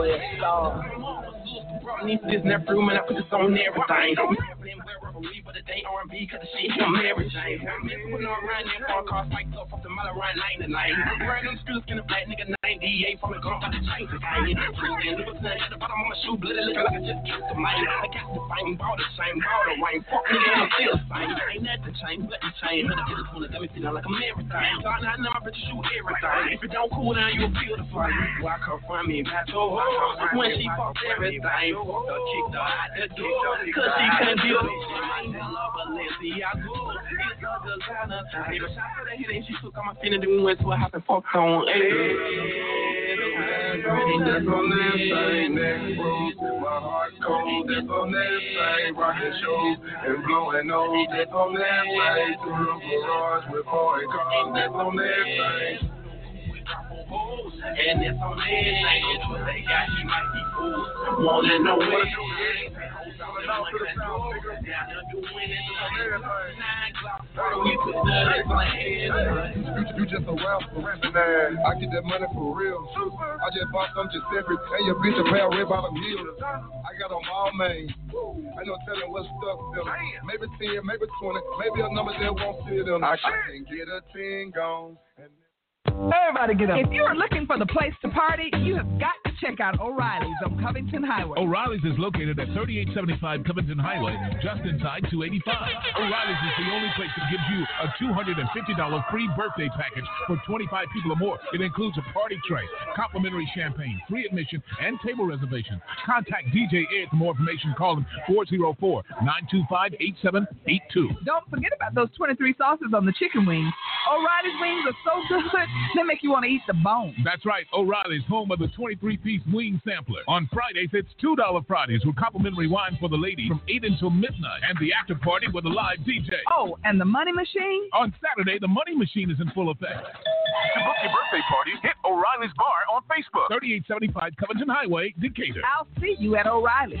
West Star. Uh, need this never room and I put this on everything. It R&B cause the shit him everything. Putting on there car car spiked up off the mile around 99. Right on the street skin a black nigga 98 from the gun about to change the game. Freaking look at the bottom of my shoe, bloody looking like I just kissed the man. I got the same ball, the same ball, the rain. Fuck nigga, I'm still the same. Ain't changed, nothing changed. But the bitch wanna got me feeling like I'm everything. Thought I know my bitch shoot everything. If it don't cool down, you'll feel the flame. Why come from me, Pato? When she fucked everything, her, kicked her out the door. Cause she couldn't deal with it. Balenciaga. It's a designer. Gave a shot for the hit and she took all my feeling. Then we went to a house and fucked on. That's on that same neck room. My heart cold, that's on that same rockin' shoes and blowing that's on that same through the garage with boy cars, that's on that same. And it's on. What they got, you might be fooled. Wanna know what you You just a rapper, man. I get that money for real. I just bought some Giuseppe, and your bitch a pair of red bottom heels. I got them all made. Ain't no telling what stuff them. Maybe 10, maybe 20, maybe a number that won't fit them. I can get a 10 gone. Everybody get up. If you are looking for the place to party, you have got to check out O'Reilly's on Covington Highway. O'Reilly's is located at 3875 Covington Highway, just inside 285. O'Reilly's is the only place that gives you a $250 free birthday package for 25 people or more. It includes a party tray, complimentary champagne, free admission, and table reservations. Contact DJ Ed for more information. Call him 404-925-8782. Don't forget about those 23 sauces on the chicken wings. O'Reilly's wings are so good, they make you want to eat the bone. That's right. O'Reilly's, home of the 23-piece wing sampler. On Fridays, it's $2 Fridays with complimentary wine for the ladies from 8 until midnight. And the after party with a live DJ. Oh, and the money machine? On Saturday, the money machine is in full effect. To book your birthday party, hit O'Reilly's Bar on Facebook. 3875 Covington Highway, Decatur. I'll see you at O'Reilly's.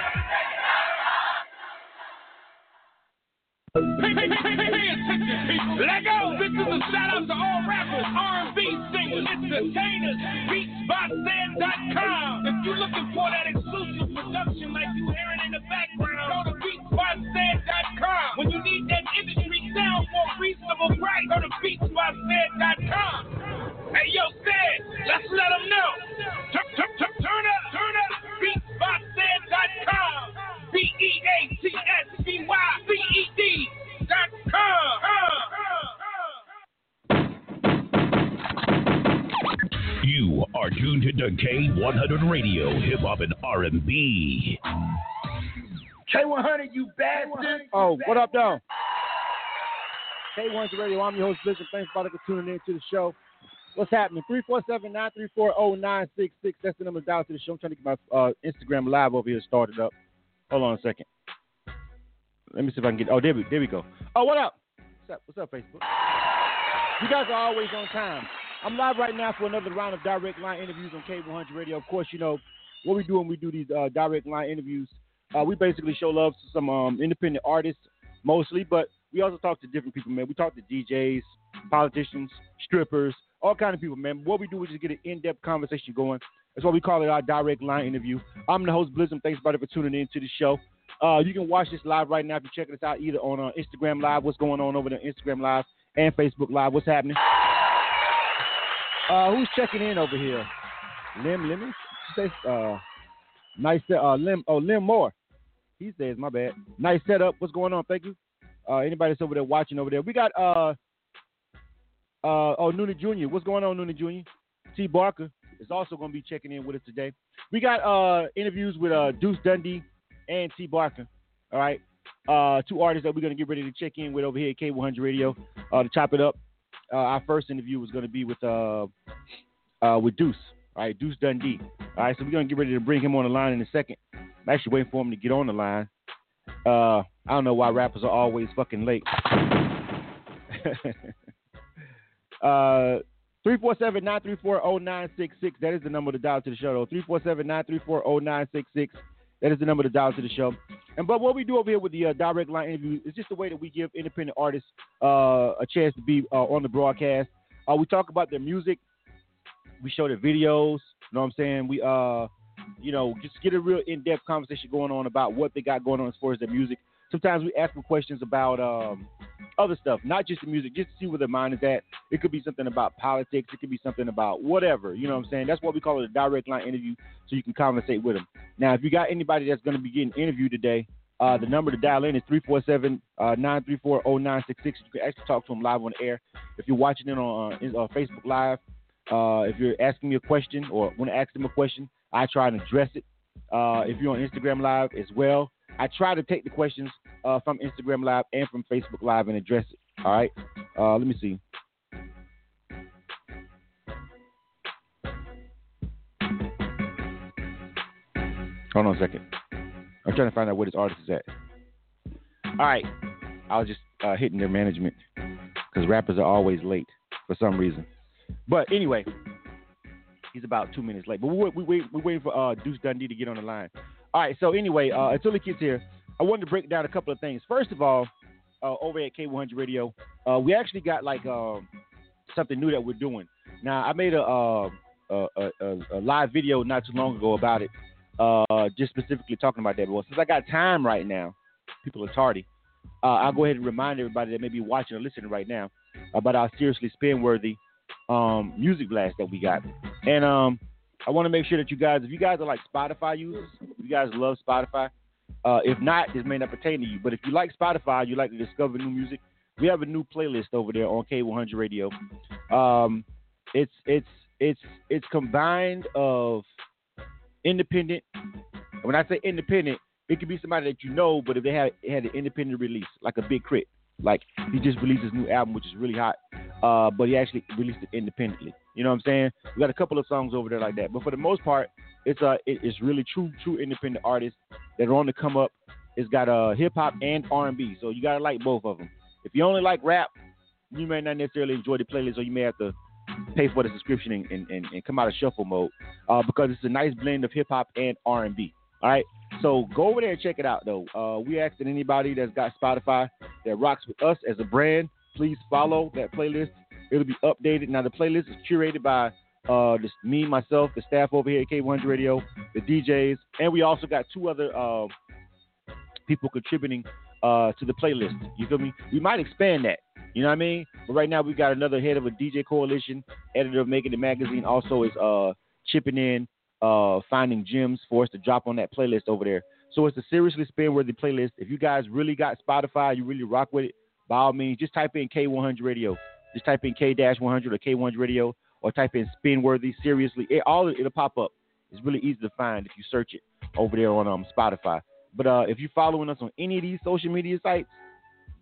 hey, hey, hey, hey attention, people. Let go. This is a shout out to all rappers, R&B singers, entertainers, beatsbyfan.com. If you're looking for that exclusive production like you hearing in the background, go to beatsbyfan.com. When you need that industry sound for a reasonable price, go to beatsbyfan.com. Hey, yo, Stan, let's let them know. Turn, turn, turn, turn up, turn up, beatsbyfan.com. B-E-A-T-S-B-Y-C-E-D dot com. You are tuned to K100 Radio, Hip Hop and R&B. K100, you bastard. Oh, what up, though? K100 Radio, I'm your host, Bishop. Thanks for tuning in to the show. What's happening? 347-934-0966. That's the number down to the show. I'm trying to get my uh, Instagram live over here started up. Hold on a second. Let me see if I can get. Oh, there we, there we go. Oh, what up? What's up? What's up, Facebook? You guys are always on time. I'm live right now for another round of direct line interviews on K100 Radio. Of course, you know what we do when we do these uh, direct line interviews. Uh, we basically show love to some um, independent artists mostly, but we also talk to different people, man. We talk to DJs, politicians, strippers, all kind of people, man. What we do is just get an in-depth conversation going. That's why we call it our direct line interview. I'm the host, Blizzard. Thanks, everybody, for tuning in to the show. Uh, you can watch this live right now if you're checking us out either on uh, Instagram Live, what's going on over there, Instagram Live, and Facebook Live, what's happening. Uh, who's checking in over here? Lim Lemmy? Say, uh, nice, uh, Lim, oh, Lim Moore. He says, my bad. Nice setup. What's going on? Thank you. Uh, anybody that's over there watching over there. We got, uh, uh, oh, Noonie Jr. What's going on, Noonie Jr.? T. Barker is also going to be checking in with us today. We got uh, interviews with uh, Deuce Dundee and T. Barker. All right. Uh, two artists that we're going to get ready to check in with over here at K100 Radio uh, to chop it up. Uh, our first interview was going to be with uh, uh, with Deuce. All right, Deuce Dundee. All right, so we're gonna get ready to bring him on the line in a second. I'm actually waiting for him to get on the line. Uh, I don't know why rappers are always fucking late. uh, 347-934-0966. That is the number to dial to the show, though. 347-934-0966. That is the number to dial to the show. And but what we do over here with the uh, direct line interview is just the way that we give independent artists uh, a chance to be uh, on the broadcast. Uh, we talk about their music. We show their videos. You know what I'm saying? We uh, you know, just get a real in-depth conversation going on about what they got going on as far as their music. Sometimes we ask them questions about um, other stuff, not just the music, just to see where their mind is at. It could be something about politics. It could be something about whatever. You know what I'm saying? That's what we call it a direct line interview, so you can conversate with them. Now, if you got anybody that's going to be getting interviewed today, uh, the number to dial in is 347 934 0966. You can actually talk to them live on the air. If you're watching it on uh, Facebook Live, uh, if you're asking me a question or want to ask them a question, I try and address it. Uh, if you're on Instagram Live as well, I try to take the questions uh, from Instagram Live and from Facebook Live and address it. All right. Uh, let me see. Hold on a second. I'm trying to find out where this artist is at. All right. I was just uh, hitting their management because rappers are always late for some reason. But anyway, he's about two minutes late. But we're, we're, we're waiting for uh, Deuce Dundee to get on the line. All right. So anyway, uh, until he gets here, I wanted to break down a couple of things. First of all, uh, over at K100 Radio, uh, we actually got like um, something new that we're doing. Now, I made a, uh, a, a, a live video not too long ago about it, uh, just specifically talking about that. Well, since I got time right now, people are tardy. Uh, I'll go ahead and remind everybody that may be watching or listening right now about our seriously spin worthy um, music blast that we got. And um, I want to make sure that you guys, if you guys are like Spotify users, you guys love Spotify, uh, if not, this may not pertain to you. But if you like Spotify, you like to discover new music, we have a new playlist over there on K100 Radio. Um, it's it's it's it's combined of independent. When I say independent, it could be somebody that you know, but if they had had an independent release, like a Big K.R.I.T., like he just released his new album, which is really hot, uh, but he actually released it independently. You know what I'm saying? We got a couple of songs over there like that, but for the most part, it's uh, it, it's really true, true independent artists that are on the come up. It's got uh, hip hop and R&B, so you gotta like both of them. If you only like rap, you may not necessarily enjoy the playlist, or you may have to pay for the subscription and, and, and, and come out of shuffle mode uh, because it's a nice blend of hip hop and R&B. All right, so go over there and check it out though. Uh, we asking anybody that's got Spotify that rocks with us as a brand, please follow that playlist. It'll be updated. Now the playlist is curated by uh, me, myself, the staff over here at K100 Radio, the DJs, and we also got two other uh, people contributing uh, to the playlist. You feel me? We might expand that. You know what I mean? But right now we got another head of a DJ coalition, editor of Making the Magazine, also is uh, chipping in, uh, finding gems for us to drop on that playlist over there. So it's a seriously spin worthy playlist. If you guys really got Spotify, you really rock with it, by all means, just type in K100 Radio. Just type in K-100 or K100 Radio or type in spin worthy seriously. It, all it'll pop up. It's really easy to find if you search it over there on um, Spotify. But uh, if you're following us on any of these social media sites,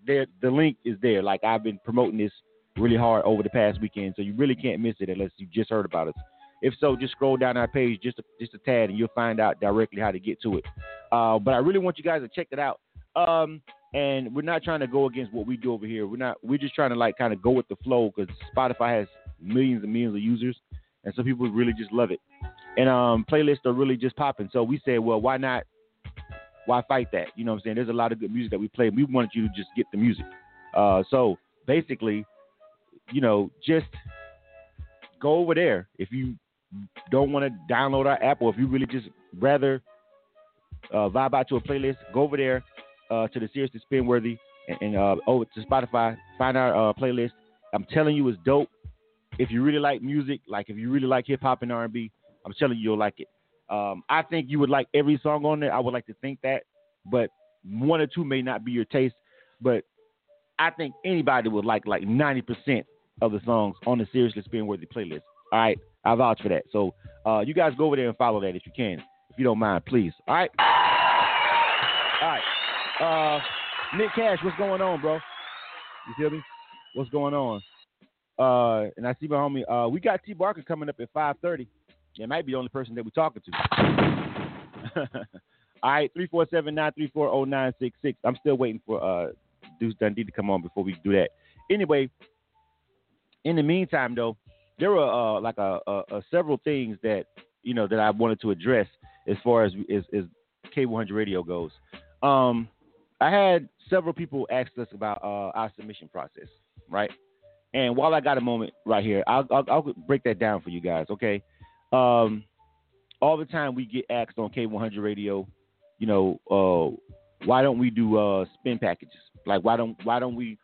the link is there. Like I've been promoting this really hard over the past weekend, so you really can't miss it unless you just heard about us. If so, just scroll down our page just a, just a tad, and you'll find out directly how to get to it. Uh, but I really want you guys to check it out. Um, and we're not trying to go against what we do over here. We're not. We're just trying to like kind of go with the flow because Spotify has millions and millions of users, and some people really just love it. And um, playlists are really just popping. So we said, well, why not? Why fight that? You know what I'm saying? There's a lot of good music that we play. We wanted you to just get the music. Uh, so basically, you know, just go over there if you don't want to download our app, or if you really just rather uh, vibe out to a playlist, go over there uh, to the Seriously Spin Worthy and, and uh, over to Spotify, find our uh, playlist. I'm telling you, it's dope. If you really like music, like if you really like hip hop and R&B, I'm telling you, you'll like it. Um, I think you would like every song on there. I would like to think that, but one or two may not be your taste. But I think anybody would like like 90% of the songs on the Seriously Spin Worthy playlist. All right, I vouch for that. So uh, you guys go over there and follow that if you can, if you don't mind, please. All right. All right. Uh, Nick Cash, what's going on, bro? You feel me? What's going on? Uh, and I see my homie. Uh, we got T Barker coming up at five thirty. It might be the only person that we're talking to. All right, 347-934-0966. I'm still waiting for uh, Deuce Dundee to come on before we do that. Anyway, in the meantime, though, there were uh, like a, a, a, several things that you know that I wanted to address as far as as, as K100 Radio goes. Um, I had several people ask us about uh, our submission process, right? And while I got a moment right here, I'll, I'll, I'll break that down for you guys, okay? Um, all the time we get asked on K100 Radio, you know, uh, why don't we do uh, spin packages? Like, why don't why don't we,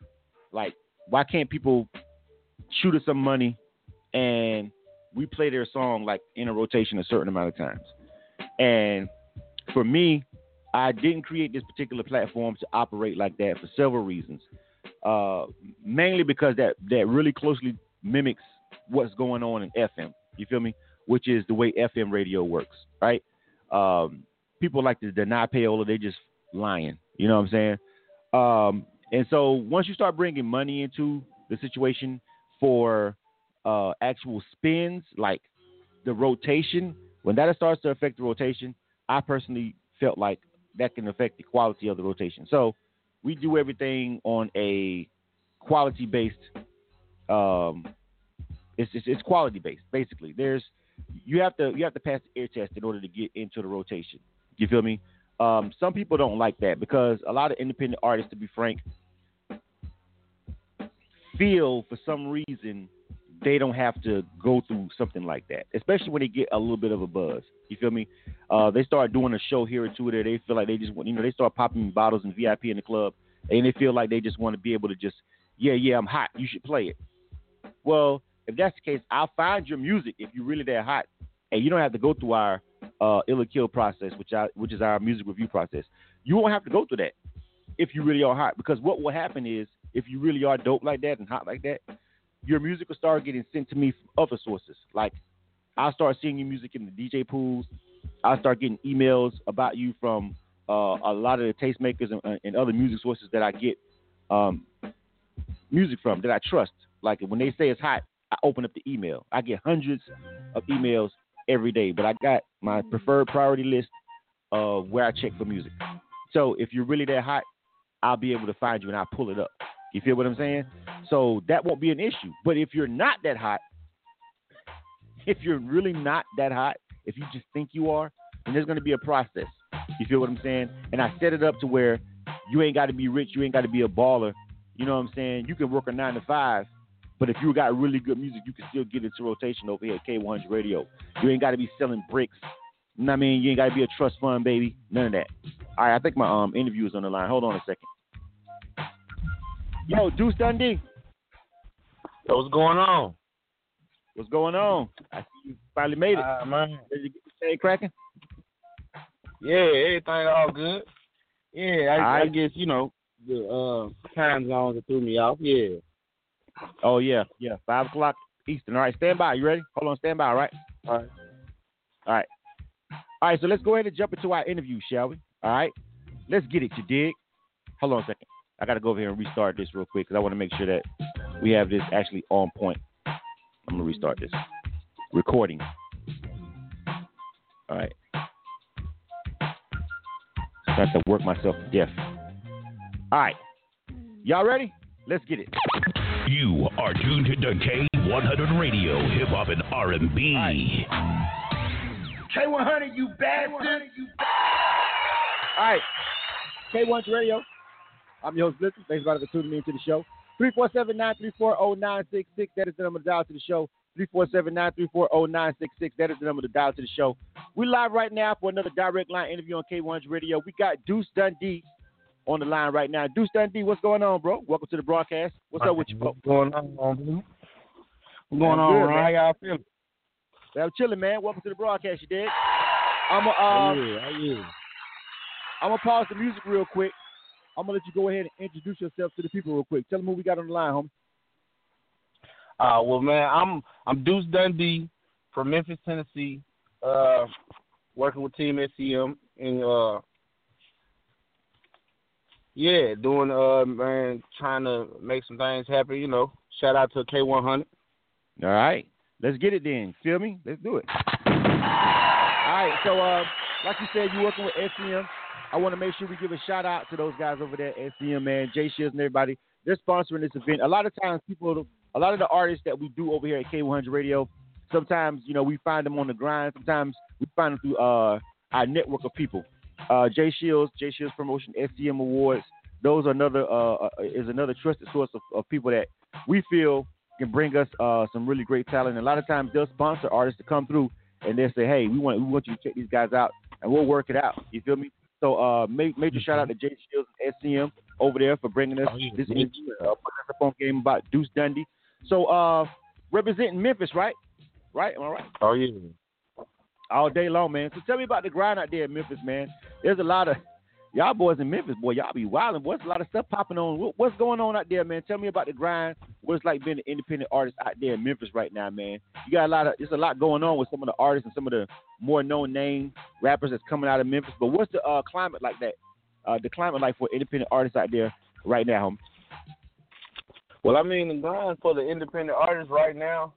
like, why can't people shoot us some money and we play their song like in a rotation a certain amount of times? And for me, I didn't create this particular platform to operate like that for several reasons. Uh, mainly because that that really closely mimics what's going on in FM. You feel me? Which is the way FM radio works, right? Um, people like to deny payola; they just lying. You know what I'm saying? Um, and so once you start bringing money into the situation for uh, actual spins, like the rotation, when that starts to affect the rotation, I personally felt like that can affect the quality of the rotation. So we do everything on a quality based. Um, it's, it's, it's quality based basically. There's you have to you have to pass the air test in order to get into the rotation. You feel me? Um, some people don't like that because a lot of independent artists, to be frank, feel for some reason they don't have to go through something like that, especially when they get a little bit of a buzz. You feel me? Uh, they start doing a show here or two there. They feel like they just want, you know, they start popping bottles and VIP in the club, and they feel like they just want to be able to just, yeah, yeah, I'm hot. You should play it. Well, if that's the case, I'll find your music if you're really that hot, and you don't have to go through our uh, ill kill process, which I, which is our music review process. You won't have to go through that if you really are hot, because what will happen is if you really are dope like that and hot like that, your music will start getting sent to me from other sources. Like I'll start seeing your music in the DJ pools. I'll start getting emails about you from uh, a lot of the tastemakers and, and, other music sources that I get um, music from that I trust. Like when they say it's hot, I open up the email. I get hundreds of emails every day, but I got my preferred priority list of where I check for music. So if you're really that hot, I'll be able to find you and I'll pull it up. You feel what I'm saying? So that won't be an issue. But if you're not that hot, if you're really not that hot, if you just think you are, then there's going to be a process. You feel what I'm saying? And I set it up to where you ain't got to be rich, you ain't got to be a baller. You know what I'm saying? You can work a nine to five, but if you got really good music, you can still get into rotation over here at K100 Radio. You ain't got to be selling bricks. You know what I mean? You ain't got to be a trust fund, baby. None of that. All right, I think my um interview is on the line. Hold on a second. Yo, Deuce Dundee. Yo, what's going on? What's going on? I see you finally made it. Uh, man. Did you get the shade cracking? Yeah, everything all good. Yeah, I, right. I guess you know the uh, time zones that threw me off. Yeah. Oh yeah, yeah. Five o'clock Eastern. All right, stand by. You ready? Hold on, stand by. All right. All right. All right. All right. So let's go ahead and jump into our interview, shall we? All right. Let's get it. You dig? Hold on a second. I got to go over here and restart this real quick because I want to make sure that we have this actually on point. I'm going to restart this recording. All right. Start to work myself to death. All right. Y'all ready? Let's get it. You are tuned to K100 Radio, Hip Hop and R&B. Right. K100, you bastard. All right. K100 Radio. I'm your host, Blizzard. Thanks a lot for tuning in to the show. 347-934-0966. That is the number to dial to the show. 347-934-0966. That is the number to dial to the show. We're live right now for another direct line interview on K100 Radio. We got Deuce Dundee on the line right now. Deuce Dundee, what's going on, bro? Welcome to the broadcast. What's up with you, bro? What's going on, bro? What's going on, good, man? How y'all feeling? I'm chilling, man. Welcome to the broadcast, you did. I'm a, uh, yeah, I'm gonna pause the music real quick I'm gonna let you go ahead and introduce yourself to the people real quick. Tell them who we got on the line, homie. Uh, well, man, I'm I'm Deuce Dundee from Memphis, Tennessee. Uh, working with Team SCM and uh, yeah, doing uh, man, trying to make some things happen. You know, shout out to K100. All right, let's get it then. Feel me? Let's do it. All right, so uh, like you said, you're working with SCM. I want to make sure we give a shout out to those guys over there, SCM man, Jay Shields and everybody. They're sponsoring this event. A lot of times, people, a lot of the artists that we do over here at K100 Radio, sometimes you know we find them on the grind. Sometimes we find them through uh, our network of people. Uh, Jay Shields, Jay Shields Promotion, SCM Awards. Those are another uh, uh, is another trusted source of, of people that we feel can bring us uh, some really great talent. And a lot of times they'll sponsor artists to come through and they'll say, "Hey, we want we want you to check these guys out, and we'll work it out." You feel me? So uh, major shout out to Jay Shields and SCM over there for bringing us Oh, yeah. this interview, uh, putting us up on game about Deuce Dundee. So uh, representing Memphis, right? Right? Am I right? Oh yeah. all day long, man. So tell me about the grind out there in Memphis, man. There's a lot of y'all boys in Memphis, boy. Y'all be wilding. What's a lot of stuff popping on? What's going on out there, man? Tell me about the grind. What it's like being an independent artist out there in Memphis right now, man. You got a lot of. There's a lot going on with some of the artists and some of the more known name rappers that's coming out of Memphis. But what's the uh, climate like that? Uh, the climate like for independent artists out there right now? Well, I mean, the grind for the independent artists right now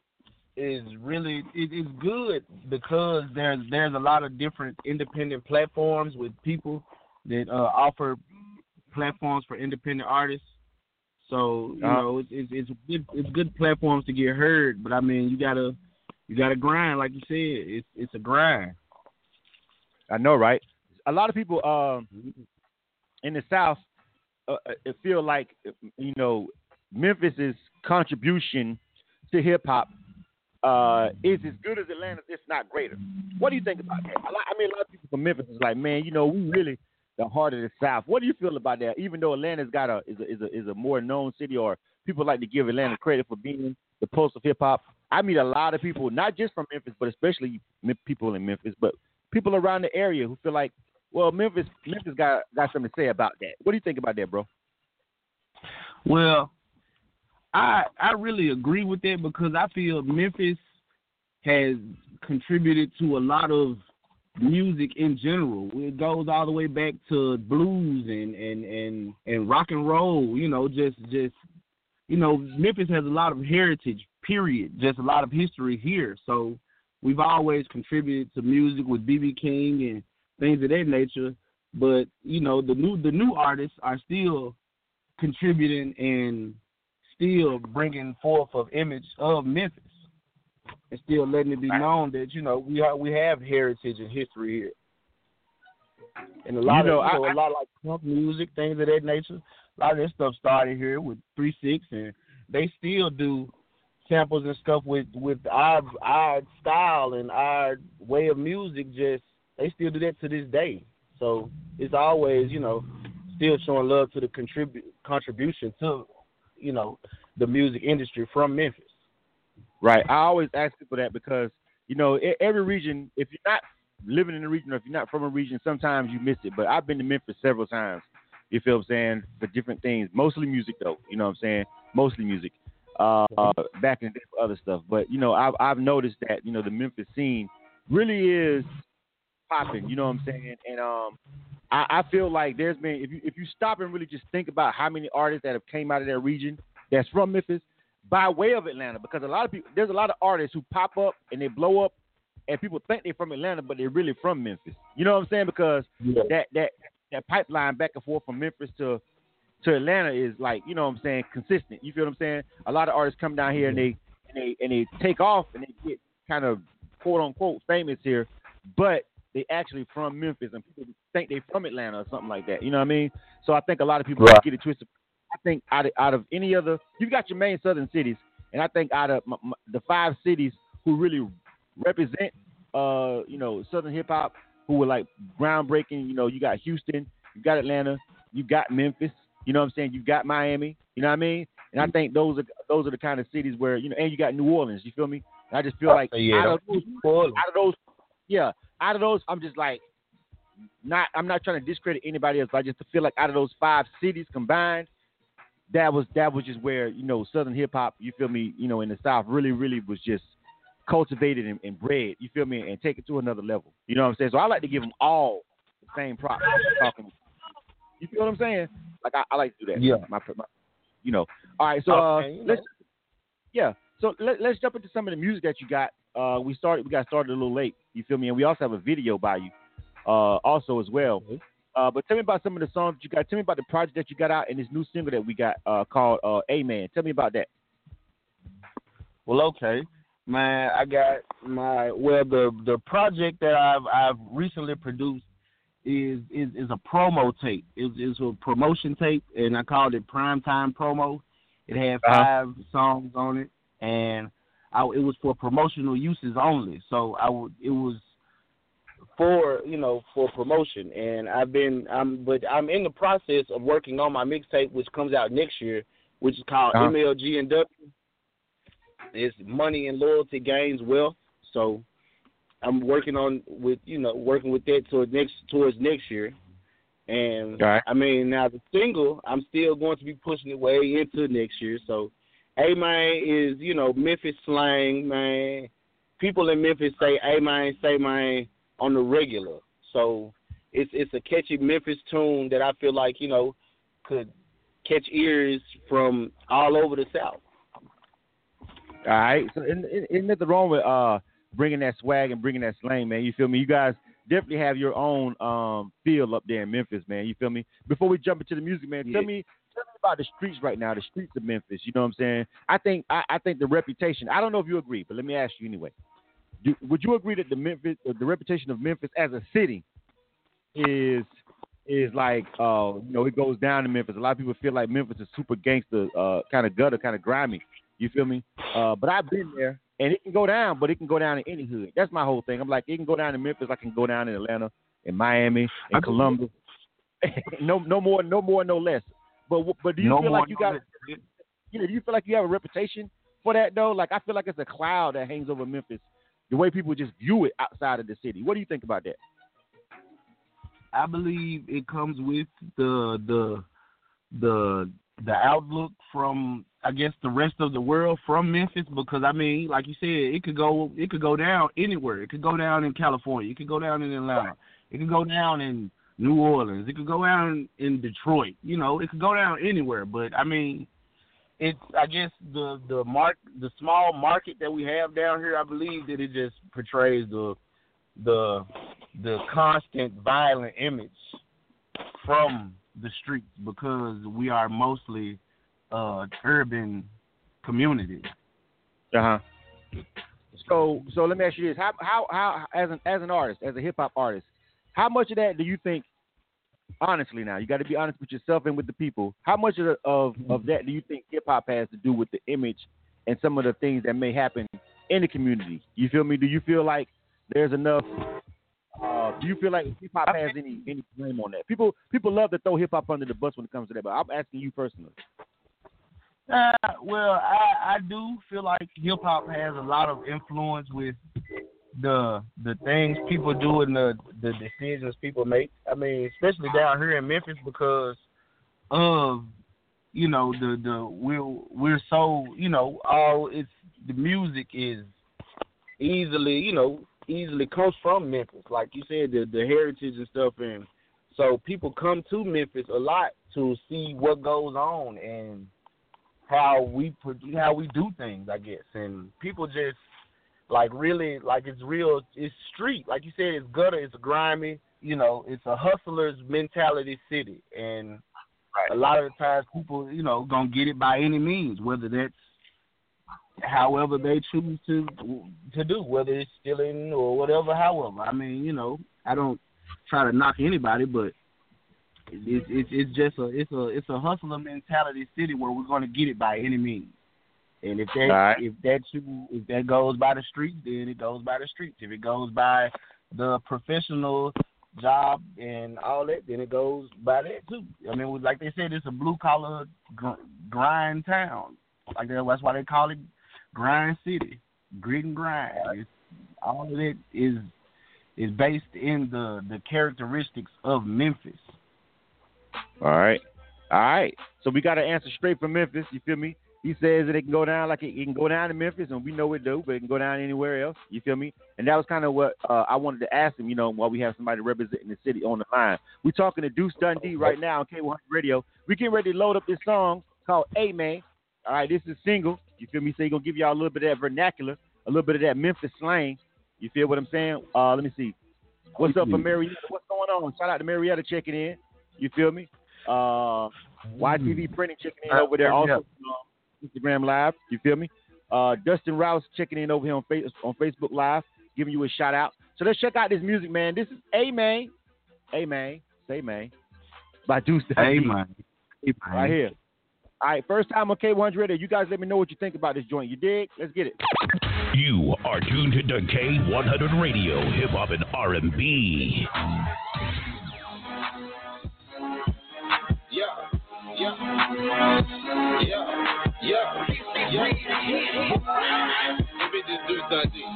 is really it's good because there's there's a lot of different independent platforms with people that uh, offer platforms for independent artists. So you Uh-huh. know, it's it's it's good it's good platforms to get heard. But I mean, you gotta you gotta grind, like you said. It's it's a grind. I know, right? A lot of people um, in the South uh, uh, feel like you know Memphis's contribution to hip hop uh, is as good as Atlanta's, if not greater. What do you think about that? A lot, I mean, a lot of people from Memphis is like, man, you know, we really the heart of the South. What do you feel about that? Even though Atlanta's got a is a is a, is a more known city, or people like to give Atlanta ah. credit for being the pulse of hip hop. I meet a lot of people, not just from Memphis, but especially people in Memphis, but people around the area who feel like, well, Memphis Memphis got got something to say about that. What do you think about that, bro? Well, I I really agree with that because I feel Memphis has contributed to a lot of music in general. It goes all the way back to blues and and and and rock and roll. You know, just just you know, Memphis has a lot of heritage. Period. Just a lot of history here. So we've always contributed to music with BB King and things of that nature. But you know, the new the new artists are still contributing and still bringing forth of image of Memphis and still letting it be known that you know we are we have heritage and history here. And a lot You know, of you know, I- a lot like crunk music, things of that nature. A lot of that stuff started here with Three Six, and they still do samples and stuff with with our our style and our way of music. Just they still do that to this day. So it's always you know still showing love to the contribute contribution to you know the music industry from Memphis. Right. I always ask people that because you know every region. If you're not living in a region or if you're not from a region, sometimes you miss it. But I've been to Memphis several times. You feel what I'm saying? For different things, mostly music though. You know what I'm saying? Mostly music. Uh, uh, back in the day for other stuff. But you know, I've I've noticed that you know the Memphis scene really is popping. You know what I'm saying? And um, I, I feel like there's been if you if you stop and really just think about how many artists that have came out of that region that's from Memphis by way of Atlanta, because a lot of people there's a lot of artists who pop up and they blow up, and people think they're from Atlanta, but they're really from Memphis. You know what I'm saying? Because that that that pipeline back and forth from Memphis to to Atlanta is like you know what I'm saying consistent. You feel what I'm saying? A lot of artists come down here and they and they and they take off and they get kind of quote unquote famous here, but they actually from Memphis and people think they're from Atlanta or something like that. You know what I mean? So I think a lot of people Right. get it twisted. I think out of, out of any other, you've got your main southern cities, and I think out of m- m- the five cities who really represent, uh, you know, southern hip hop, who were like groundbreaking. You know, you got Houston, you got Atlanta, you got Memphis. You know what I'm saying? You got Miami. You know what I mean? And I think those are those are the kind of cities where you know, and you got New Orleans. You feel me? And I just feel like Yeah, out of those, out of those, yeah, out of those, I'm just like, not. I'm not trying to discredit anybody else, but I just feel like out of those five cities combined, that was that was just where you know Southern hip hop. You feel me? You know, in the South, really, really was just cultivated and, and bred. You feel me? And take it to another level. You know what I'm saying? So I like to give them all the same props. Talking, you feel what I'm saying? Like I, I like to do that. Yeah. My, my, you know. All right. So uh, Okay, let's. Yeah. So let, us jump into some of the music that you got. Uh, we started. We got started a little late. You feel me? And we also have a video by you, uh, also as well. Uh, but tell me about some of the songs that you got. Tell me about the project that you got out and this new single that we got uh, called uh, "Amen." Tell me about that. Well, okay, man. I got my well the the project that I've I've recently produced is is is a promo tape. It's, it's a promotion tape, and I called it Primetime Promo. It had Uh-huh. 5 songs on it, and I, it was for promotional uses only. So I would it was for you know for promotion, and I've been I'm but I'm in the process of working on my mixtape, which comes out next year, which is called Uh-huh. MLG and W. It's money and loyalty gains wealth. So I'm working on with you know working with that towards next towards next year. And right. I mean now the single I'm still going to be pushing it way into next year. So A man is, you know, Memphis slang, man. People in Memphis say A man, say man on the regular. So it's it's a catchy Memphis tune that I feel like, you know, could catch ears from all over the South. All right. So isn't nothing wrong with uh bringing that swag and bringing that slang, man. You feel me? You guys definitely have your own um feel up there in Memphis, man. You feel me? Before we jump into the music, man, tell me tell me about the streets right now, the streets of Memphis. You know what I'm saying? I think I, I think the reputation. I don't know if you agree, but let me ask you anyway. Do, would you agree that the Memphis, the reputation of Memphis as a city, is is like uh you know it goes down in Memphis. A lot of people feel like Memphis is super gangster, uh kind of gutter, kind of grimy. You feel me? Uh, but I've been there, and it can go down, but it can go down in any hood. That's my whole thing. I'm like, it can go down in Memphis, I can go down in Atlanta, in Miami, in I- Columbus. no, no more, no more, no less. But but do you No feel more, like you no got? You know, do you feel like you have a reputation for that though? Like I feel like it's a cloud that hangs over Memphis. The way people just view it outside of the city. What do you think about that? I believe it comes with the the the the outlook from I guess the rest of the world from Memphis because I mean, like you said, it could go it could go down anywhere. It could go down in California. It could go down in Atlanta. It could go down in New Orleans. It could go down in Detroit. You know, it could go down anywhere. But I mean, it's I guess the the mark the small market that we have down here. I believe that it just portrays the the the constant violent image from the streets because we are mostly uh urban community. Uh huh. So so let me ask you this: how how how as an as an artist, as a hip hop artist, how much of that do you think? Honestly, now you got to be honest with yourself and with the people. How much of of of that do you think hip hop has to do with the image and some of the things that may happen in the community? You feel me? Do you feel like there's enough? Uh, do you feel like hip hop has any any blame on that? People people love to throw hip hop under the bus when it comes to that, but I'm asking you personally. Uh, well, I I do feel like hip hop has a lot of influence with the the things people do and the the decisions people make. I mean, especially down here in Memphis because of you know the the we're we're so you know all it's the music is easily you know easily comes from Memphis. Like you said, the the heritage and stuff, and so people come to Memphis a lot to see what goes on and how we how we do things, I guess. And people just like really like it's real. It's street, like you said. It's gutter. It's grimy. You know, it's a hustler's mentality city, and a lot of the times people, you know, gonna get it by any means, whether that's however they choose to to do, whether it's stealing or whatever. However, I mean, you know, I don't try to knock anybody, but it's it's it's just a it's a it's a hustler mentality city where we're gonna get it by any means. And if that Right. if that if that goes by the streets, then it goes by the streets. If it goes by the professional job and all that, then it goes by that too. I mean, like they said, it's a blue collar gr- grind town. Like that, that's why they call it grind city, grit and grind. It's, all of it is is based in the the characteristics of Memphis. All right. All right. So we got an answer straight from Memphis. You feel me? He says that it can go down like it, it can go down to Memphis, and we know it do, but it can go down anywhere else. You feel me? And that was kind of what uh, I wanted to ask him. You know, while we have somebody representing the city on the line, we talking to Deuce Dundee right now on K100 Radio. We getting ready to load up this song called "Amen." All right, this is single. You feel me? So he gonna give y'all a little bit of that vernacular, a little bit of that Memphis slang. You feel what I'm saying? Uh, let me see. What's up for Marietta? What's going on? Shout out to Marietta checking in. You feel me? Uh, YTV printing checking in over there also uh, Instagram live. You feel me? Uh, Dustin Rouse checking in over here on face on Facebook Live, giving you a shout out. So let's check out this music, man. This is A Man, A Man, say Man, by Deuce. Hey man. Right here. All right, first time on K100 Radio. You guys let me know what you think about this joint. You dig? Let's get it. You are tuned to K100 Radio, Hip Hop and R&B. Yeah, yeah, yeah, yeah, yeah. Let me just do something.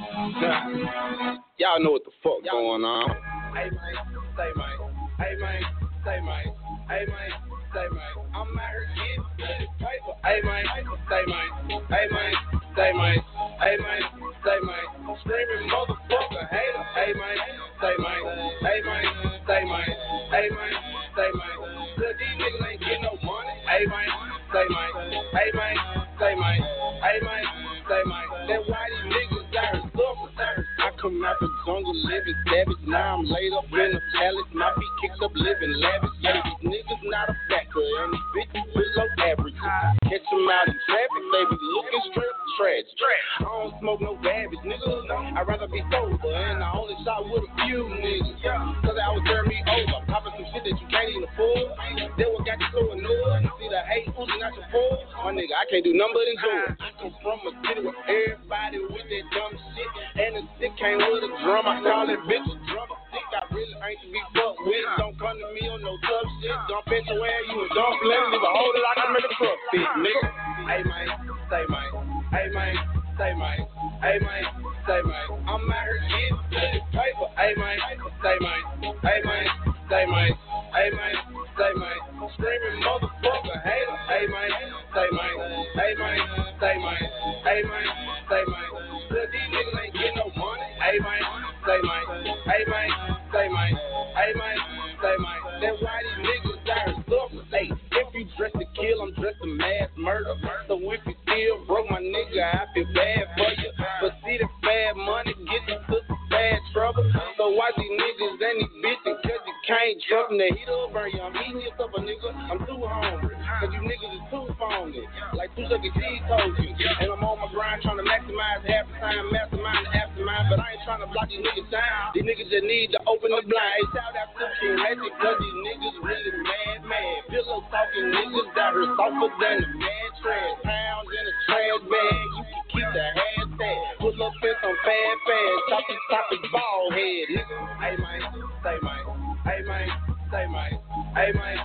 Y'all know what the fuck going on. Hey man, say man, hey man, say man, hey man, say man. I'm out here getting this paper. Hey man, say man, hey man, say man, hey man, say man. Screaming motherfucker hater. Hey man, say man, hey man, say man, hey man, say man. Cause these niggas ain't getting no money. Hey man, say man, hey man, say man, hey man, say man. That's why these niggas out here suffering. I come out the jungle living savage. Now I'm laid up in a palace. My feet kicked up living lavish. Yeah, these niggas not a factor. And these bitches below average. Catch them out in traffic. They be looking straight tragic. I don't smoke no garbage, nigga. I'd rather be sober. And I only shot with a few niggas. Cause I was turn me over. Popping some shit that you can't even afford. They what got you so annoyed. See the hate oozing out your pores. My nigga, I can't do nothing but enjoy. I come from a city where everybody with that dumb shit. And the stick came with a drum. I call that bitch a drum. Stick, I really ain't to be fucked with. Don't come to me on no tough shit. Dump at your ass, you a dump let Leave a hold it like I make a truck fit, nigga. Hey man, say man. Hey man, say man. Hey man, say man. I'm out here getting this paper. Hey man, say man. Hey man, say man. Hey man, say man. Screaming motherfucker hater. Hey man, say man. Hey man, say man. Hey man, say man. These niggas ain't getting no money. Hey man, say man. Hey man, say man. Hey man, say man. That's why these niggas here suffering. Hey, if you dress to kill, I'm dressed to mass murder. So if you still broke, my nigga, I feel bad for you. But see the bad money get some bad trouble. So watch these niggas and these bitches, cause you can't trust them. The heat will burn you. I'm eating yourself a nigga. I'm too hungry. Cause you niggas is too phony. Like two Chuck E. Cheese told you. And I'm on my grind trying to maximize half the time, mastermind the aftermind. But I ain't trying to block these niggas down. These niggas just need to open the blind. Hey, shout out to King Magic, cause these niggas really mad, mad. Pillow talking niggas that are softer than the mad trash. Pounds in a trash bag. You can keep the chop his ball head, nigga. Hey, man, say, man. Hey, man, say, man. Hey, man,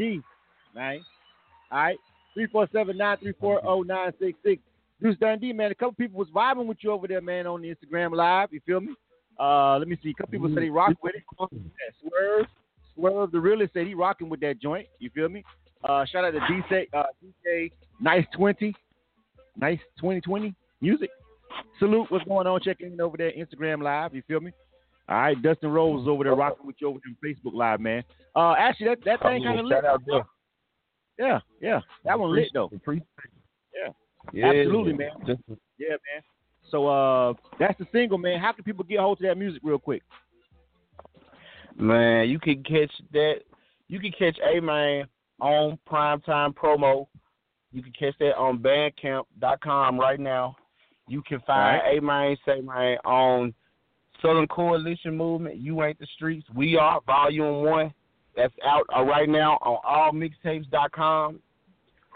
Dundee, man. All right. 347-934-0966. Deuce Dundee, man. A couple people was vibing with you over there, man, on the Instagram live. You feel me? Uh, let me see. A couple people said he rocked with it. Yeah, Swerve, Swerve, the realist said he rocking with that joint. You feel me? Uh, shout out to DJ, uh, DJ Nice Twenty, Nice Twenty Twenty Music. Salute, what's going on? Checking in over there, Instagram Live. You feel me? All right, Dustin Rose is over there rocking with you over there on Facebook Live, man. Uh, actually, that that thing kind of lit. Yeah, yeah, that one lit though. Yeah, Yeah, absolutely, man. Yeah, man. So uh, that's the single, man. How can people get hold of that music real quick? Man, you can catch that. You can catch A Man on Primetime Promo. You can catch that on Bandcamp.com right now. You can find A Man Say Man on Southern Coalition Movement. You ain't the streets. We are Volume One. That's out uh, right now on allmixtapes.com.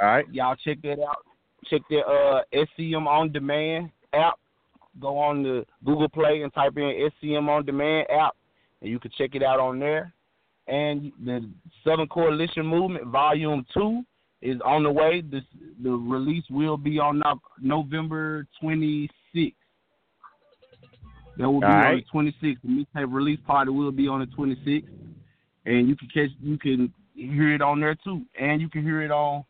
All right. Y'all check that out. Check that uh SCM on demand app. go on the Google Play and type in SCM on Demand app, and you can check it out on there. And the Southern Coalition Movement Volume Two is on the way. This, the release will be on November 26th. That will be on right. the 26th. The mixtape release party will be on the 26th, and you can catch, you can hear it on there too, and you can hear it on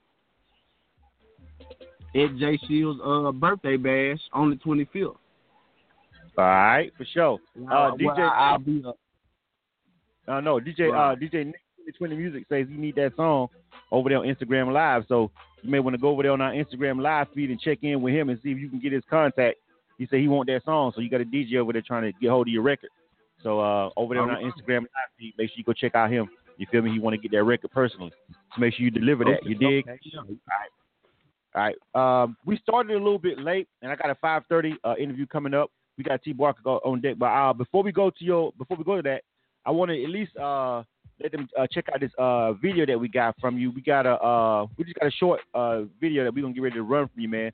at Jay Shields' uh, birthday bash on the 25th. All right, for sure. Uh, Well, DJ, I'll be uh, uh, no, DJ, uh, DJ Nick 20 Music says he need that song over there on Instagram Live. So you may want to go over there on our Instagram Live feed and check in with him and see if you can get his contact. He said he want that song, so you got a DJ over there trying to get hold of your record. So uh, over there on our Instagram make sure you go check out him. You feel me? He want to get that record personally. So make sure you deliver that. You dig? okay, yeah. All right. Um, we started a little bit late, and I got a 5:30 uh, interview coming up. We got T Barker on deck. But uh, before we go to your, before we go to that, I want to at least uh, let them uh, check out this uh, video that we got from you. We got a, uh, we just got a short uh, video that we're gonna get ready to run from you, man.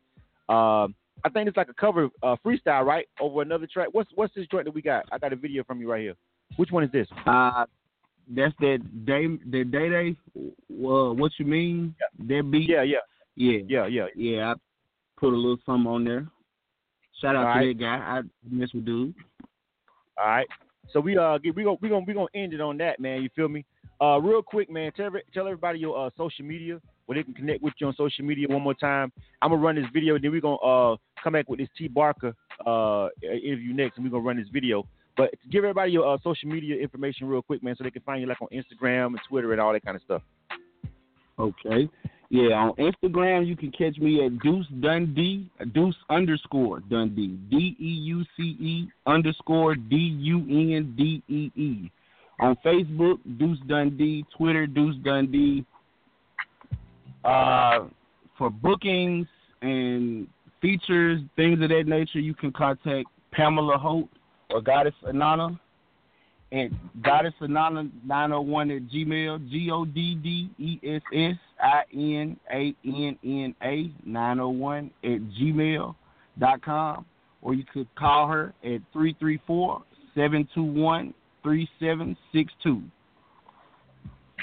Um, I think it's like a cover uh, freestyle, right? Over another track. What's what's this joint that we got? I got a video from you right here. Which one is this? Uh, that's that day, the day day. Uh, what you mean? That beat? Yeah, yeah, yeah, yeah, yeah. yeah. I put a little something on there. Shout out All to right. that guy. I mess with dude. All right. So we uh get, we gonna we gonna we gonna end it on that, man. You feel me? Uh, real quick, man. Tell tell everybody your uh social media where they can connect with you on social media one more time. I'm gonna run this video, and then we're gonna uh come back with this T Barker uh interview next, and we're gonna run this video. But give everybody your uh, social media information real quick, man, so they can find you like on Instagram and Twitter and all that kind of stuff. Okay. Yeah, on Instagram you can catch me at Deuce Dundee, Deuce underscore Dundee, D E U C E underscore D U N D E E. On Facebook, Deuce Dundee, Twitter, Deuce Dundee. Uh, for bookings and features, things of that nature, you can contact Pamela Holt or Goddess Inanna at Goddess Inanna 901 at Gmail, G O D D E S S I N A N N A 901 at gmail dot com, or you could call her at 334 721 3762.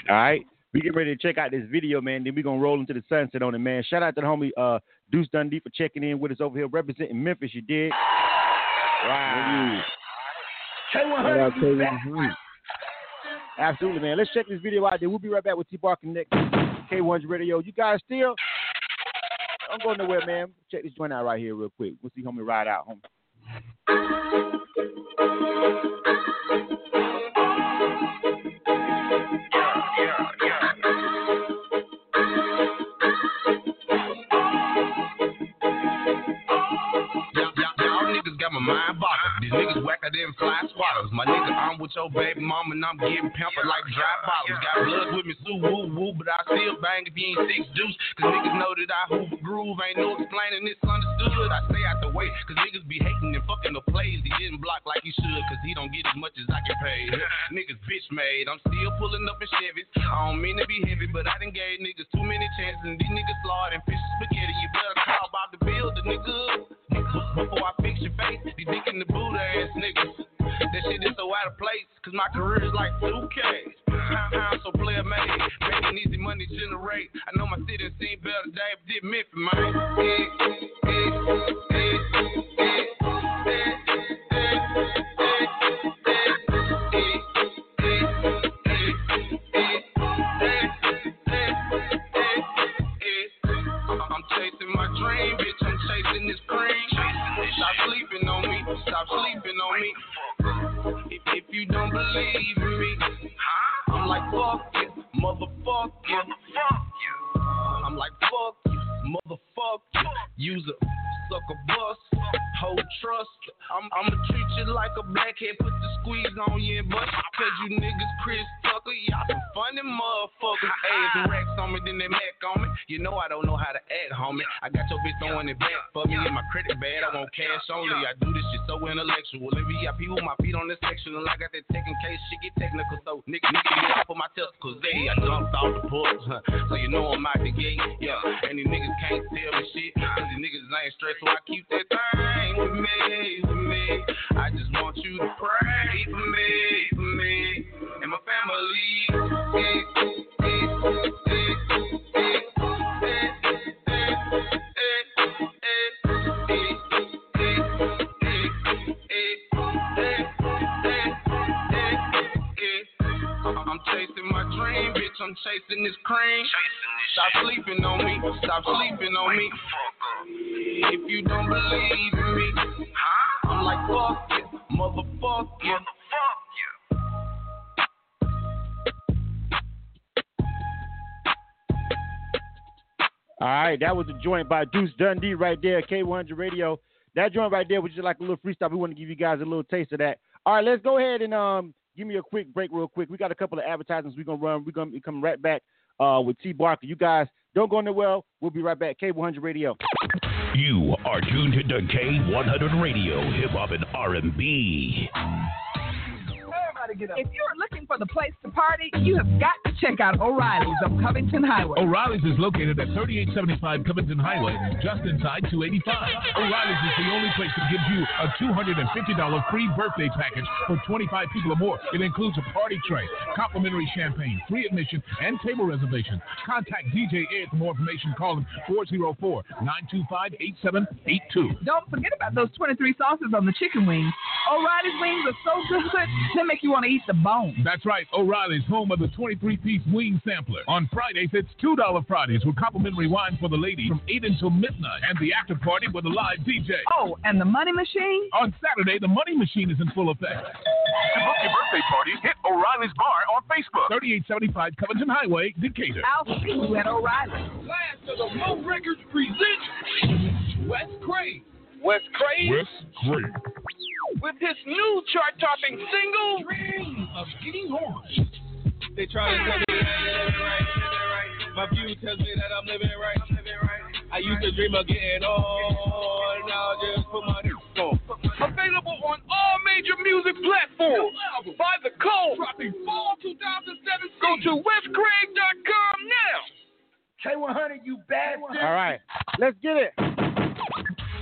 All right. We get ready to check out this video, man. Then we're gonna roll into the sunset on it, man. Shout out to the homie uh Deuce Dundee for checking in with us over here representing Memphis, you did. Wow. K100. Absolutely, man. Let's check this video out Then We'll be right back with T Barker next. K1's Radio. You guys still? I'm going nowhere, man. Check this joint out right here real quick. We'll see homie ride out, homie. My boggled. These niggas whacker than fly swatters. My nigga, I'm with your baby mama and I'm getting pampered like dry bottles. Got blood with me, sue woo woo, but I still bang if you ain't six deuce. Cause niggas know that I hoover groove. Ain't no explaining this understood. I stay out the way, cause niggas be hating and fucking the plays. He didn't block like he should, cause he don't get as much as I get paid. niggas bitch made. I'm still pulling up in Chevys. I don't mean to be heavy, but I done gave niggas too many chances. And these niggas slaughtered and fish spaghetti. You better call about the builder, nigga. Before I fix your face, these dick in the Buddha ass niggas. That shit is so out of place, cause my career is like 2K. I'm so player made, making easy money generate. I know my city seen better day, but did Memphis, man. Eh, eh, eh, Stop sleeping on me. If, if you don't believe in me, I'm like fuck you, motherfuck you. I'm like fuck you, motherfuck you. Use a sucker bus, hold trust. I'm, I'ma treat you like a blackhead, put the squeeze on you and bust you. Niggas Chris Tucker, y'all some funny motherfuckers. Hey, if racks on me, then they mac on me. You know I don't know how to act, homie. I got your bitch throwing it back for me and my credit bad. I want cash only. I do this shit so intellectual. In VIP with my feet on this section, and I got that taking case shit get technical. So nigga, nigga, off of my testicles. Hey, I jumped off the porch, so you know I'm out the gate. Yeah, and these niggas can't tell me shit, these niggas ain't straight. So I keep that thing with me, with me. I just want you to pray for me, for me, and my I'm chasing this cream. Stop sleeping on me. Stop sleeping on me. If you don't believe in me, I'm like fuck it, motherfuck it. All right, that was the joint by Deuce Dundee right there, K100 Radio. That joint right there was just like a little freestyle. We want to give you guys a little taste of that. All right, let's go ahead and um give me a quick break, real quick. We got a couple of advertisements we're gonna run. We're gonna be coming right back uh, with T Barker. You guys don't go nowhere. We'll be right back. K100 Radio. You are tuned to K100 Radio, Hip Hop and R&B. If you're looking for the place to party, you have got to check out O'Reilly's on Covington Highway. O'Reilly's is located at 3875 Covington Highway, just inside 285. O'Reilly's is the only place that gives you a $250 free birthday package for 25 people or more. It includes a party tray, complimentary champagne, free admission, and table reservations. Contact DJ Ed for more information. Call him 404-925-8782. Don't forget about those 23 sauces on the chicken wings. O'Reilly's wings are so good, they make you want to eat the bone. That's right. O'Reilly's, home of the 23-piece wing sampler. On Fridays, it's $2 Fridays with complimentary wine for the ladies from 8 until midnight. And the after party with a live DJ. Oh, and the money machine? On Saturday, the money machine is in full effect. To book your birthday party, hit O'Reilly's Bar on Facebook. 3875 Covington Highway, Decatur. I'll see you at O'Reilly's. Last of the Mo Records presents Wes Craig. Wes Craig Wes Craig. With his new chart-topping single, Dream of Getting Orange. They try to tell me that I'm living right. My view tells me that I'm living right. I used to dream of getting on. Now just put my dick on. Available on all major music platforms. By the code. Dropping fall 2017. Go to westcraig.com now. K100, you bastard. All right, let's get it.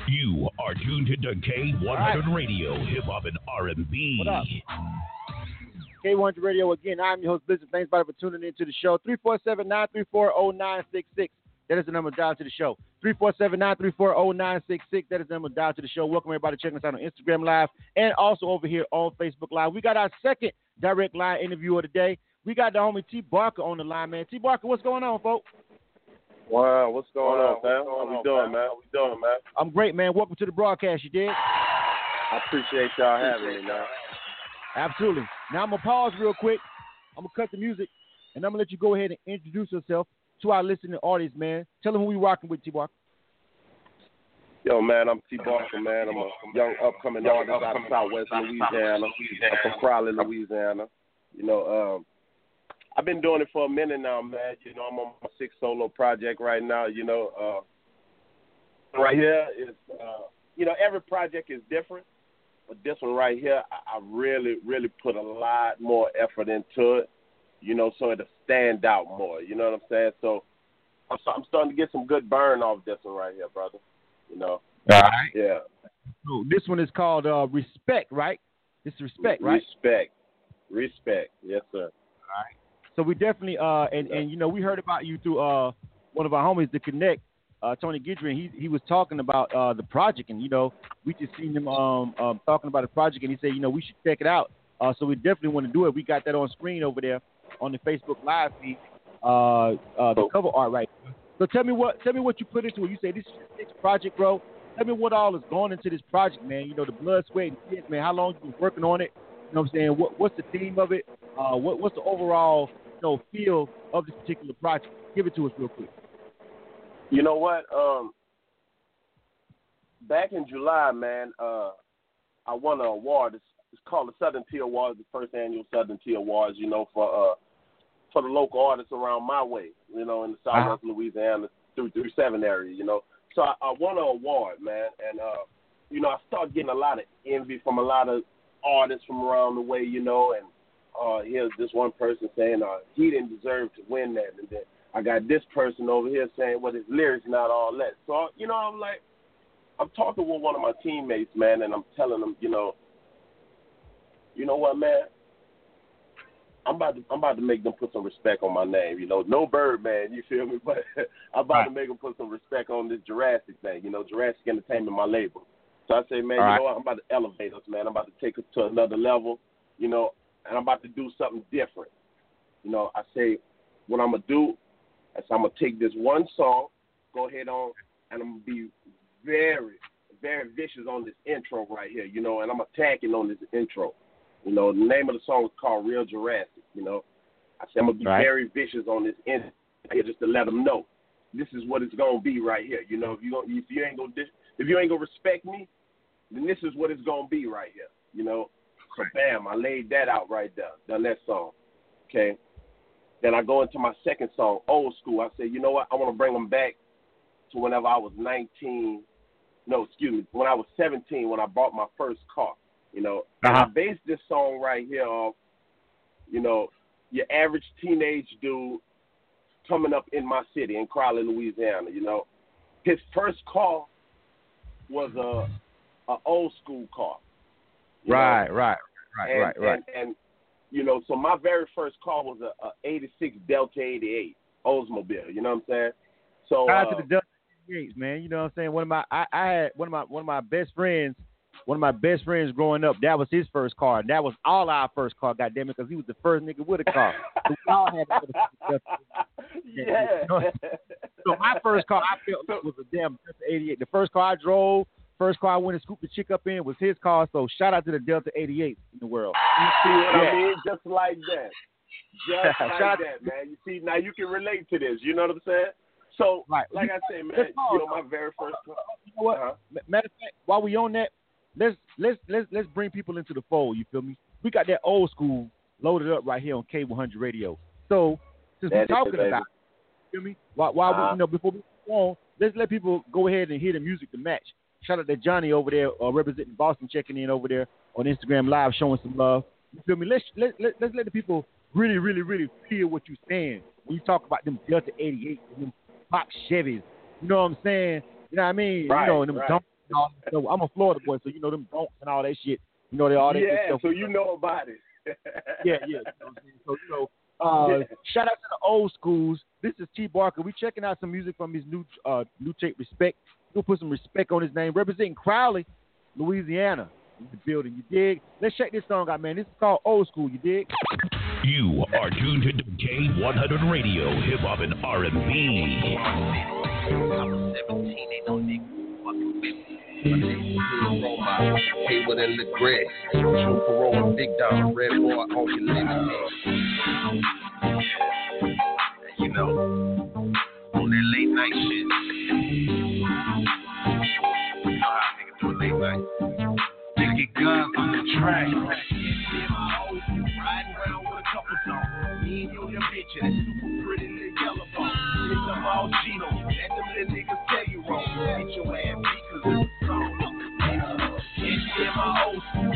You are tuned to K100 Radio, Hip Hop and R&B. What up? K100 Radio again. I'm your host, Blizzard. Thanks, everybody, for tuning into the show. 347-934-0966. That is the number dial to the show. 347-934-0966. That is the number dial to the show. Welcome everybody checking us out on Instagram Live and also over here on Facebook Live. We got our second direct line interview of the day. We got the homie T Barker on the line, man. T Barker, what's going on, folks? Wow, what's going on, man? How we doing, man? How we doing, man? I'm great, man. Welcome to the broadcast, you did? I appreciate y'all having me, man. Absolutely. Now I'm gonna pause real quick. I'm gonna cut the music, and I'm gonna let you go ahead and introduce yourself to our listening audience, man. Tell them who we rocking with, T Barker. Yo, man, I'm T. Barker, man. I'm a young upcoming artist out of Southwest Louisiana. I'm from Crowley, Louisiana. You know, um, I've been doing it for a minute now, man. You know, I'm on my sixth solo project right now. You know, uh, right here is, uh, you know, every project is different, but this one right here, I, I really, really put a lot more effort into it. You know, so it'll stand out more. You know what I'm saying? So I'm, I'm starting to get some good burn off this one right here, brother. You know. All right. Yeah. So this one is called uh, Respect, right? It's Respect, right? Respect. Respect. Yes, sir. So we definitely uh and, and you know we heard about you through uh one of our homies, the Connect, uh Tony Guidry. He he was talking about uh the project and you know we just seen him um, um talking about the project and he said you know we should check it out. Uh so we definitely want to do it. We got that on screen over there on the Facebook live feed. Uh uh the cover art right. So tell me what tell me what you put into it. You say this is your project, bro. Tell me what all is going into this project, man. You know the blood, sweat, and tears, man. How long you been working on it? You know what I'm saying? What what's the theme of it? Uh what what's the overall know, feel of this particular project? Give it to us real quick. You know what? Um, back in July, man, uh, I won an award. It's, it's called the Southern Tea Awards, the first annual Southern Tea Awards. You know, for uh, for the local artists around my way, you know, in the Southwest uh-huh. Louisiana through through seven area, you know. So I, I won an award, man, and uh, you know, I started getting a lot of envy from a lot of artists from around the way, you know, and uh here's this one person saying uh he didn't deserve to win that and then I got this person over here saying well his lyrics not all that. So you know, I'm like I'm talking with one of my teammates, man, and I'm telling them, you know, you know what, man? I'm about to I'm about to make them put some respect on my name. You know, no Birdman, you feel me? But I'm about right. to make them put some respect on this Jurassic thing. You know, Jurassic Entertainment, my label. So I say, man, All you right. know what? I'm about to elevate us, man. I'm about to take us to another level. You know, and I'm about to do something different. You know, I say, what I'm gonna do is I'm gonna take this one song, go ahead on, and I'm gonna be very, very vicious on this intro right here. You know, and I'm attacking on this intro. You know, the name of the song is called Real Jurassic. You know, I said I'm gonna be right. very vicious on this intro here just to let them know this is what it's gonna be right here. You know, if you if you ain't gonna if you ain't gonna respect me, then this is what it's gonna be right here. You know, so bam, I laid that out right there, done that song. Okay. Then I go into my second song, Old School. I say, you know what? I want to bring them back to whenever I was 19. No, excuse me, when I was 17 when I bought my first car. You know, uh-huh. I based this song right here off, you know, your average teenage dude coming up in my city in Crowley, Louisiana. You know, his first car was a, a old school car. Right, right, right, and, right, right. And, and you know, so my very first car was a, a '86 Delta '88 Oldsmobile. You know what I'm saying? So shout out uh, to the Delta '88s, man. You know what I'm saying? One of my, I, I had one of my one of my best friends one of my best friends growing up, that was his first car. And that was all our first car, goddamn it, because he was the first nigga with a car. so we all had yeah. so my first car I felt was a damn Delta 88. The first car I drove, first car I went and scooped the chick up in was his car. So shout out to the Delta 88 in the world. You see what yeah. I mean? Just like that. Just like that, man. You see, now you can relate to this. You know what I'm saying? So, right. like I say, man, you know, my very first car. You know what? Uh-huh. Matter of fact, while we on that, let's let's let's let's bring people into the fold. You feel me? We got that old school loaded up right here on K100 Radio. So since we're talking about, you feel me? While, while uh-huh. we, you know, before we go on, let's let people go ahead and hear the music to match. Shout out to Johnny over there, uh, representing Boston, checking in over there on Instagram Live, showing some love. You feel me? Let's let, let let's let the people really, really, really feel what you're saying when you talk about them Delta 88 and them Fox Chevys. You know what I'm saying? You know what I mean? Right, you know, them right. So I'm a Florida boy, so you know them donks and all that shit. You know they all that yeah, stuff. so you know about it. yeah, yeah. You know so you know, uh, shout out to the old schools. This is T Barker. We checking out some music from his new uh, new tape, Respect. We'll put some respect on his name, representing Crowley, Louisiana. In the building, you dig? Let's check this song out, man. This is called Old School. You dig? You are tuned to K100 Radio, Hip Hop and R&B. I'm 17, ain't no nigga fucking with me. Roma, Hayward and LeGreg. True Corolla, Big Dom, Red Boy on your limit. You know, on that late night shit. Nigga get guns on the track. Riding around with a couple songs. Me and you, super pretty little yellow bone. It's a all Gino. Let them little niggas tell you wrong. Get your ass beat, cause it's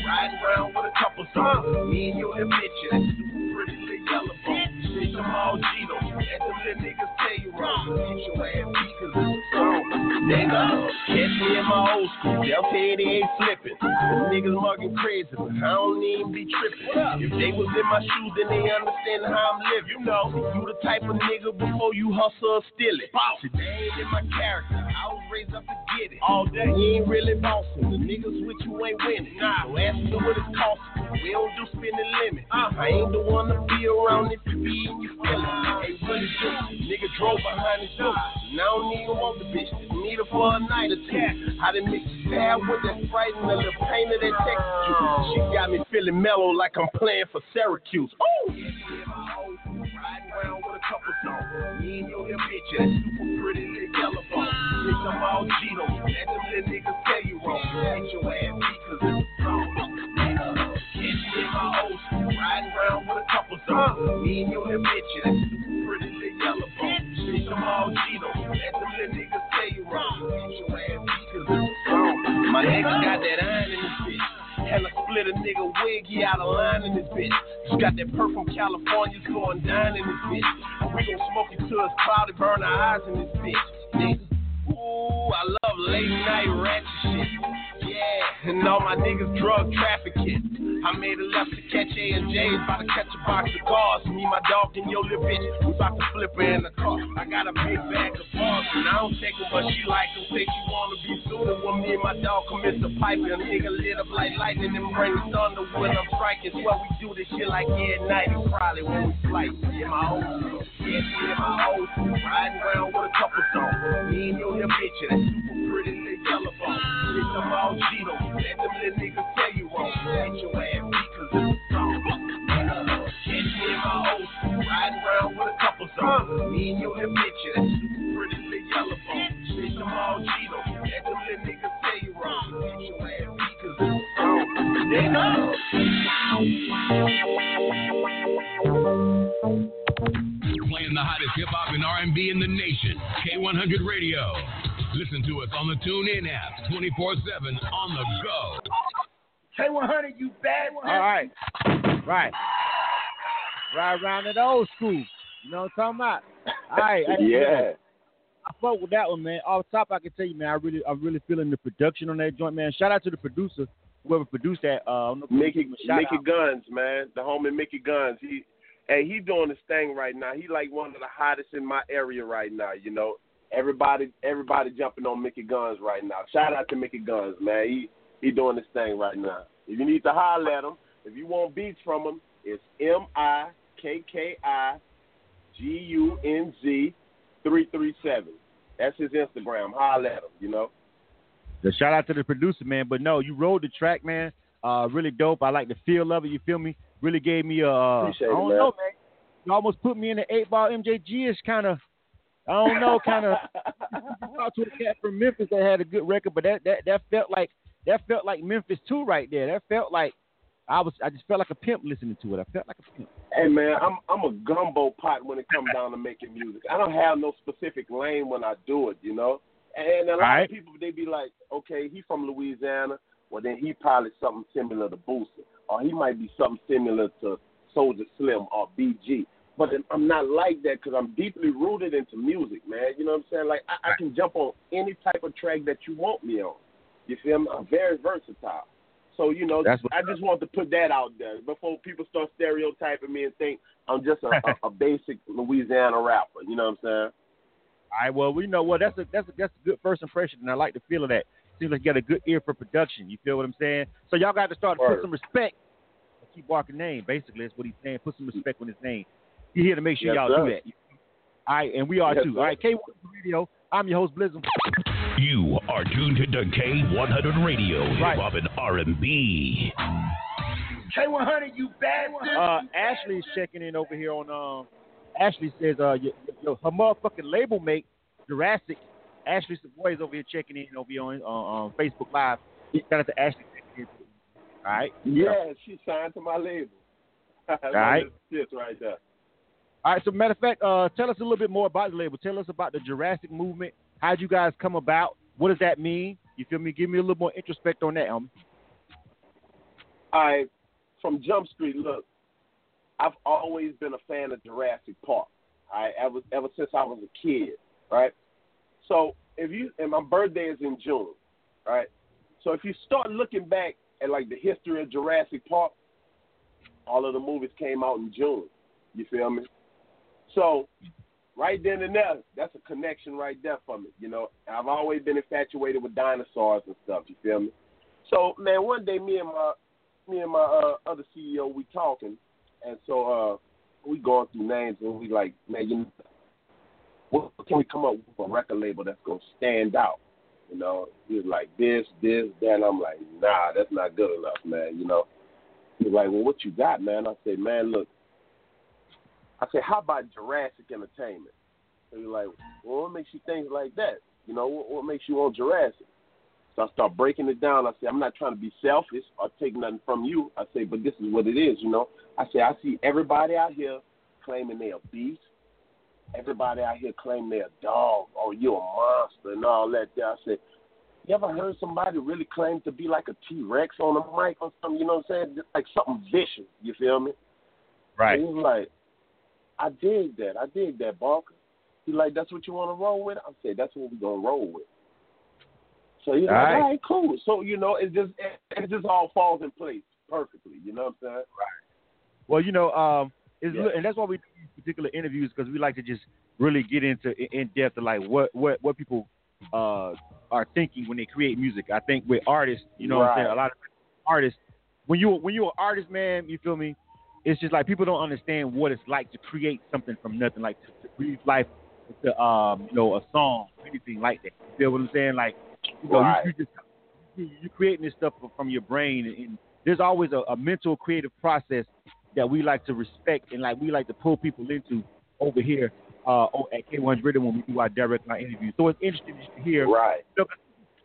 riding around with a couple songs. Me and your super pretty little yellow bone. Shit, some all Gino. Let them little niggas tell you wrong. Get your ass beat, cause it's a. Nigga, catch me in my old school. Delta 88 flipping. The ain't flippin'. niggas mugging crazy, but I don't even be tripping. If they was in my shoes, then they understand how I'm living. You know, you the type of nigga before you hustle or steal it. Today ain't in my character. I was raised up to get it. All day. You ain't really bossing. The niggas with you ain't winning. Nah. So ask me what it's costing. We don't do spending limit. Uh, I ain't the one to be around if you be and you feel it. Hey, really do. Nigga drove behind his suit. Now I don't even want the bitch. Just need her for a night two. I done mix stab with that Sprite and a little paint of that Texas juice. She got me feeling mellow like I'm playing for Syracuse. Ooh! Riding around with a couple songs. Me and your bitch, I'm super pretty yellow. All Gino. My nigga got that iron in his bitch. I split a nigga wig, he out of line in this bitch. Just got that perk from California, going down in this bitch. We gon' smoke it till it's cloudy, burn our eyes in this bitch. Nigga. Ooh, I love late night ratchet shit. Yeah, and all my niggas drug trafficking. I made a left to catch A and J's, about to catch a box of cars. Me, my dog, and your little bitch, we about to flip her in the car. I got a big bag of bars, and I don't take them, but she like them. Say she wanna be sooner when me and my dog commit the pipe. And a nigga lit up like lightning and bring the thunder when I'm striking. Swear we do this shit like every night, and probably when we flight. In my old school, yeah, in my old school, riding around with a couple songs. Me and your little bitch, and that super pretty. Shit, them all Gino. Let them little niggas tell you wrong. Get your ass beat 'cause it's a song. Catch me in my old school, riding around with a couple songs. Me and your little bitch, and that pretty little yellow bone. Shit, them all Gino. Let them little niggas tell you wrong. Get your ass beat 'cause it's a song. Playing the hottest hip hop and R&B in the nation. K100 Radio. Listen to us on the TuneIn app, 24/7 on the go. K100, you bad one. All right. Right. Right around that old school. You know what I'm talking about? All right. hey, Yeah. I fuck with that one, man. Off top, I can tell you, man, I really, I'm really feeling the production on that joint, man. Shout out to the producer, whoever produced that. Uh, I don't know if you Mickey give him a shout Mickey out. Guns, man. The homie Mikki Gunz. He hey, he doing his thing right now. He like one of the hottest in my area right now, you know. Everybody everybody jumping on Mikki Gunz right now. Shout out to Mikki Gunz, man. He he doing this thing right now. If you need to holler at him, if you want beats from him, it's M I K K I G U N Z three three seven. That's his Instagram. Holler at him, you know. The shout out to the producer, man. But no, you rode the track, man. Uh, really dope. I like the feel of it. You feel me? Really gave me a. Uh, Appreciate I don't man. know, man. You almost put me in the Eightball. MJG is kind of. I don't know, kind of. talked to a cat from Memphis that had a good record, but that that that felt like that felt like Memphis too, right there. That felt like I was. I just felt like a pimp listening to it. I felt like a pimp. Hey man, I'm I'm a gumbo pot when it comes down to making music. I don't have no specific lane when I do it, you know. And a lot Right. of people they be like, okay, he from Louisiana, well then he probably something similar to Boosie, or he might be something similar to Soulja Slim or BG. But I'm not like that because I'm deeply rooted into music, man. You know what I'm saying? Like I, I can jump on any type of track that you want me on. You feel me? I'm very versatile. So you know, That's I just want to put that out there before people start stereotyping me and think I'm just a, a, a basic Louisiana rapper. You know what I'm saying? All right. Well, we know. Well, that's a that's a, that's a good first impression, and I like the feel of that. Seems like you got a good ear for production. You feel what I'm saying? So y'all got to start to Word. put some respect. Keep walking name. Basically, that's what he's saying. Put some respect on his name. You're here to make sure Yes, y'all sir. do that. All right, and we are Yes, too. sir. All right, K1 Radio. I'm your host Blizzum. You are tuned to K100 Radio, Right. hip hop and R&B. K100, you bad one. Uh, Ashley's checking in over here on. Um, Ashley says, uh, your, your, her motherfucking label mate Jurassic. Ashley Savoy is over here checking in over here on uh, on Facebook Live. Shout out to Ashley. checking in. All right. Yeah, she signed to my label. All right. This right there. All right. So, matter of fact, uh, tell us a little bit more about the label. Tell us about the Jurassic movement. How'd you guys come about? What does that mean? You feel me? Give me a little more introspect on that. Um, I from Jump Street. Look, I've always been a fan of Jurassic Park. I ever ever since I was a kid, right? So if you and my birthday is in June, right? So if you start looking back at like the history of Jurassic Park, all of the movies came out in June. You feel me? So right then and there, that's a connection right there for me. You know, I've always been infatuated with dinosaurs and stuff. You feel me? So man, one day me and my me and my uh, other CEO we talking, and so uh, we going through names and we like, man, you know, what can we come up with a record label that's gonna stand out? You know, he was like this, this, that. And I'm like, nah, that's not good enough, man. You know, he was like, well, what you got, man? I said, man, look. I said, how about Jurassic Entertainment? And was like, well, what makes you think like that? You know, what, what makes you want Jurassic? So I start breaking it down. I say, I'm not trying to be selfish or take nothing from you. I say, but this is what it is, you know. I say, I see everybody out here claiming they're a beast. Everybody out here claiming they're a dog oh, or you're a monster and all that. I said, you ever heard somebody really claim to be like a T Rex on a mic or something? You know what I'm saying? Like something vicious. You feel me? Right. And he was like, I dig that. I dig that, Barker. He like, that's what you want to roll with? I said, that's what we're gonna roll with. So he's All like, right. all right, cool. So you know, it just it, it just all falls in place perfectly. You know what I'm saying? Right. Well, you know, um, it's, Yeah. and that's why we do these particular interviews because we like to just really get into in depth of like what what what people uh are thinking when they create music. I think with artists, you know, what I'm saying a lot of artists when you when you're an artist, man, you feel me? It's just like people don't understand what it's like to create something from nothing, like to, to breathe life to um you know a song, anything like that. You feel what I'm saying? Like you know, Right. you, you just you, you're creating this stuff from your brain, and, and there's always a, a mental creative process that we like to respect and like we like to pull people into over here uh, at K1's Radio when we do our direct line interviews. So it's interesting to hear. Right.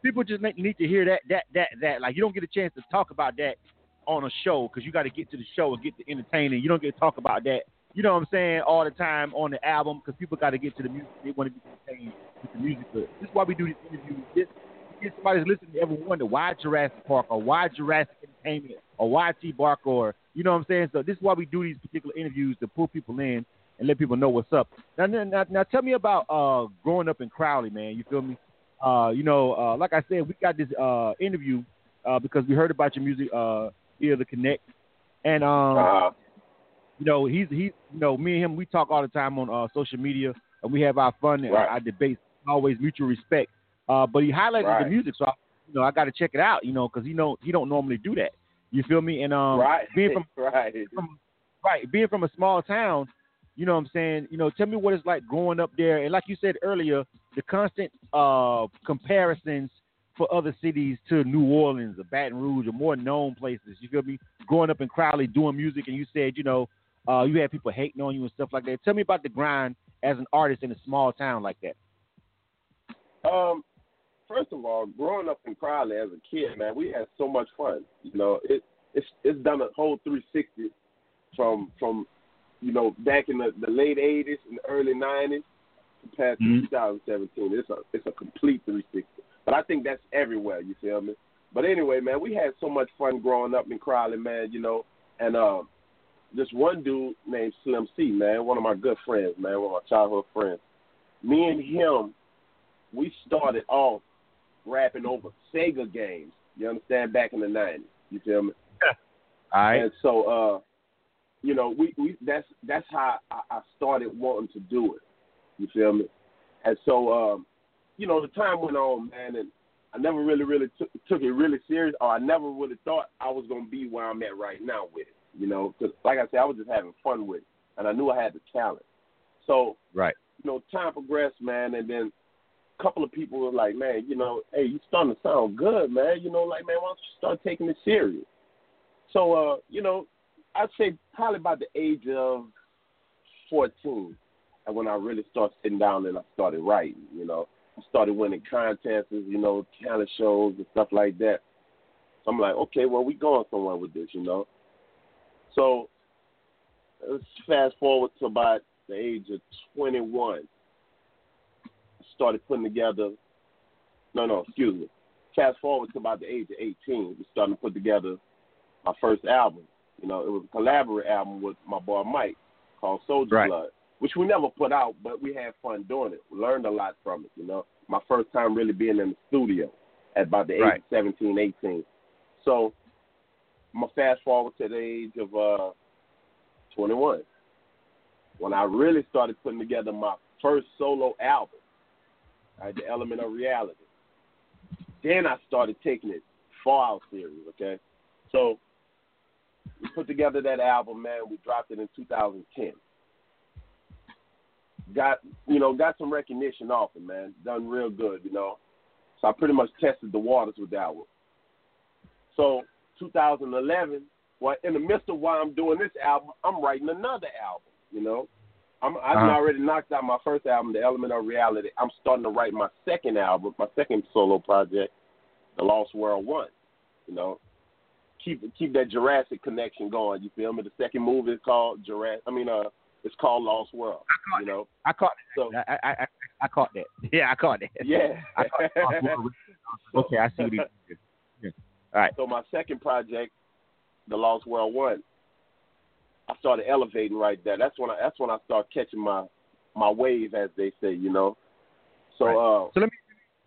People just need to hear that that that that. Like you don't get a chance to talk about that on a show because you got to get to the show and get the entertaining. You don't get to talk about that. You know what I'm saying all the time on the album because people got to get to the music. They want to be entertained with the music. But this is why we do these interviews. This if somebody's listening to ever wonder why Jurassic Park or why Jurassic Entertainment or why T Barker or you know what I'm saying. So this is why we do these particular interviews to pull people in and let people know what's up. Now, now, now, now tell me about uh, growing up in Crowley, man. You feel me? Uh, you know, uh, like I said, we got this uh, interview uh, because we heard about your music uh, via the Connect, and um, Uh-huh. you know, he's he's you know, me and him, we talk all the time on uh, social media, and we have our fun and Right. our debates, always mutual respect. Uh, but he highlighted Right. the music, so I, you know, I got to check it out, you know, because he know he don't normally do that. You feel me? And um, right. being from right. from right, being from a small town, you know what I'm saying? You know, tell me what it's like growing up there. And like you said earlier, the constant uh comparisons for other cities to New Orleans or Baton Rouge or more known places. You feel me? Growing up in Crowley doing music and you said, you know, uh you had people hating on you and stuff like that. Tell me about the grind as an artist in a small town like that. Um, first of all, growing up in Crowley as a kid, man, we had so much fun. You know, it it's it's done a whole 360 from from you know back in the, the late 80s and early 90s to past Mhm. 2017. It's a it's a complete 360. But I think that's everywhere. You feel me? But anyway, man, we had so much fun growing up in Crowley, man. You know, and um, this one dude named Slim C, man, one of my good friends, man, one of my childhood friends. Me and him we started off rapping over Sega games. You understand? Back in the nineties. You feel me? All right. And so, uh, you know, we, we that's that's how I, I started wanting to do it. You feel me? And so, um, you know, the time went on, man, and I never really, really took took it really serious, or I never really thought I was gonna be where I'm at right now with it. You know, because like I said, I was just having fun with it, and I knew I had the talent. So, Right. you know, time progressed, man, and then a couple of people were like, man, you know, hey, you starting to sound good, man. You know, like, man, why don't you start taking it serious? So, uh, you know, I'd say probably about the age of 14, and when I really started sitting down and I started writing, you know, started winning contests, you know, talent shows and stuff like that. So I'm like, okay, well, we going somewhere with this, you know. So let's fast forward to about the age of 21. I started putting together, no, no, excuse me. Fast forward to about the age of 18, we started to put together my first album. You know, it was a collaborative album with my boy Mike called Soldier Right. Blood, which we never put out, but we had fun doing it. Learned a lot from it, you know. My first time really being in the studio at about the age Right. of 17, 18. So I'm going to fast forward to the age of uh, 21 when I really started putting together my first solo album, right, The Element of Reality. Then I started taking it far out serious, okay? So we put together that album, man. We dropped it in 2010. Got you know, got some recognition off it, man. Done real good, you know. So I pretty much tested the waters with that one. So 2011, well, in the midst of why I'm doing this album, I'm writing another album. You know, I'm I've Uh-huh. already knocked out my first album, The Element of Reality. I'm starting to write my second album, my second solo project, The Lost World One. You know, keep keep that Jurassic connection going. You feel me? The second movie is called Jurassic. I mean, uh, It's called Lost World. You know. I caught it. So I, I I I caught that. Yeah, I caught that. yeah. I caught that. okay, I see what he did. Yeah. All right. So my second project, The Lost World One, I started elevating right there. That's when I that's when I started catching my my wave, as they say. You know. So uh, So let me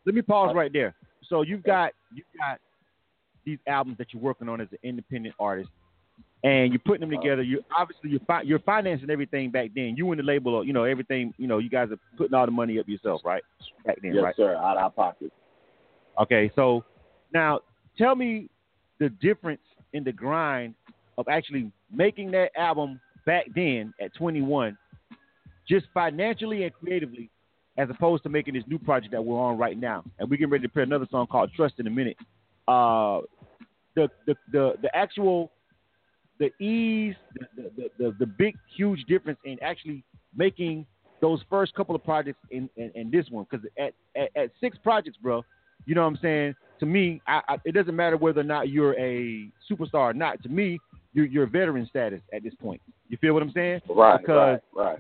let me pause right there. So you've got you've got these albums that you're working on as an independent artist, and you're putting them together. You obviously you're fi- you're financing everything back then. You and the label, you know, everything. You know, you guys are putting all the money up yourself, right? Back then, yes, right? sir, out of our pockets. Okay, so now tell me the difference in the grind of actually making that album back then at 21, just financially and creatively, as opposed to making this new project that we're on right now. And we're getting ready to play another song called Trust in a minute. Uh, the, the the the actual the ease, the the, the, the big huge difference in actually making those first couple of projects in, in, in this one because at, at at six projects, bro, you know what I'm saying? To me, I, I, it doesn't matter whether or not you're a superstar or not. To me, you're, you're veteran status at this point. You feel what I'm saying? Right, Because right, right.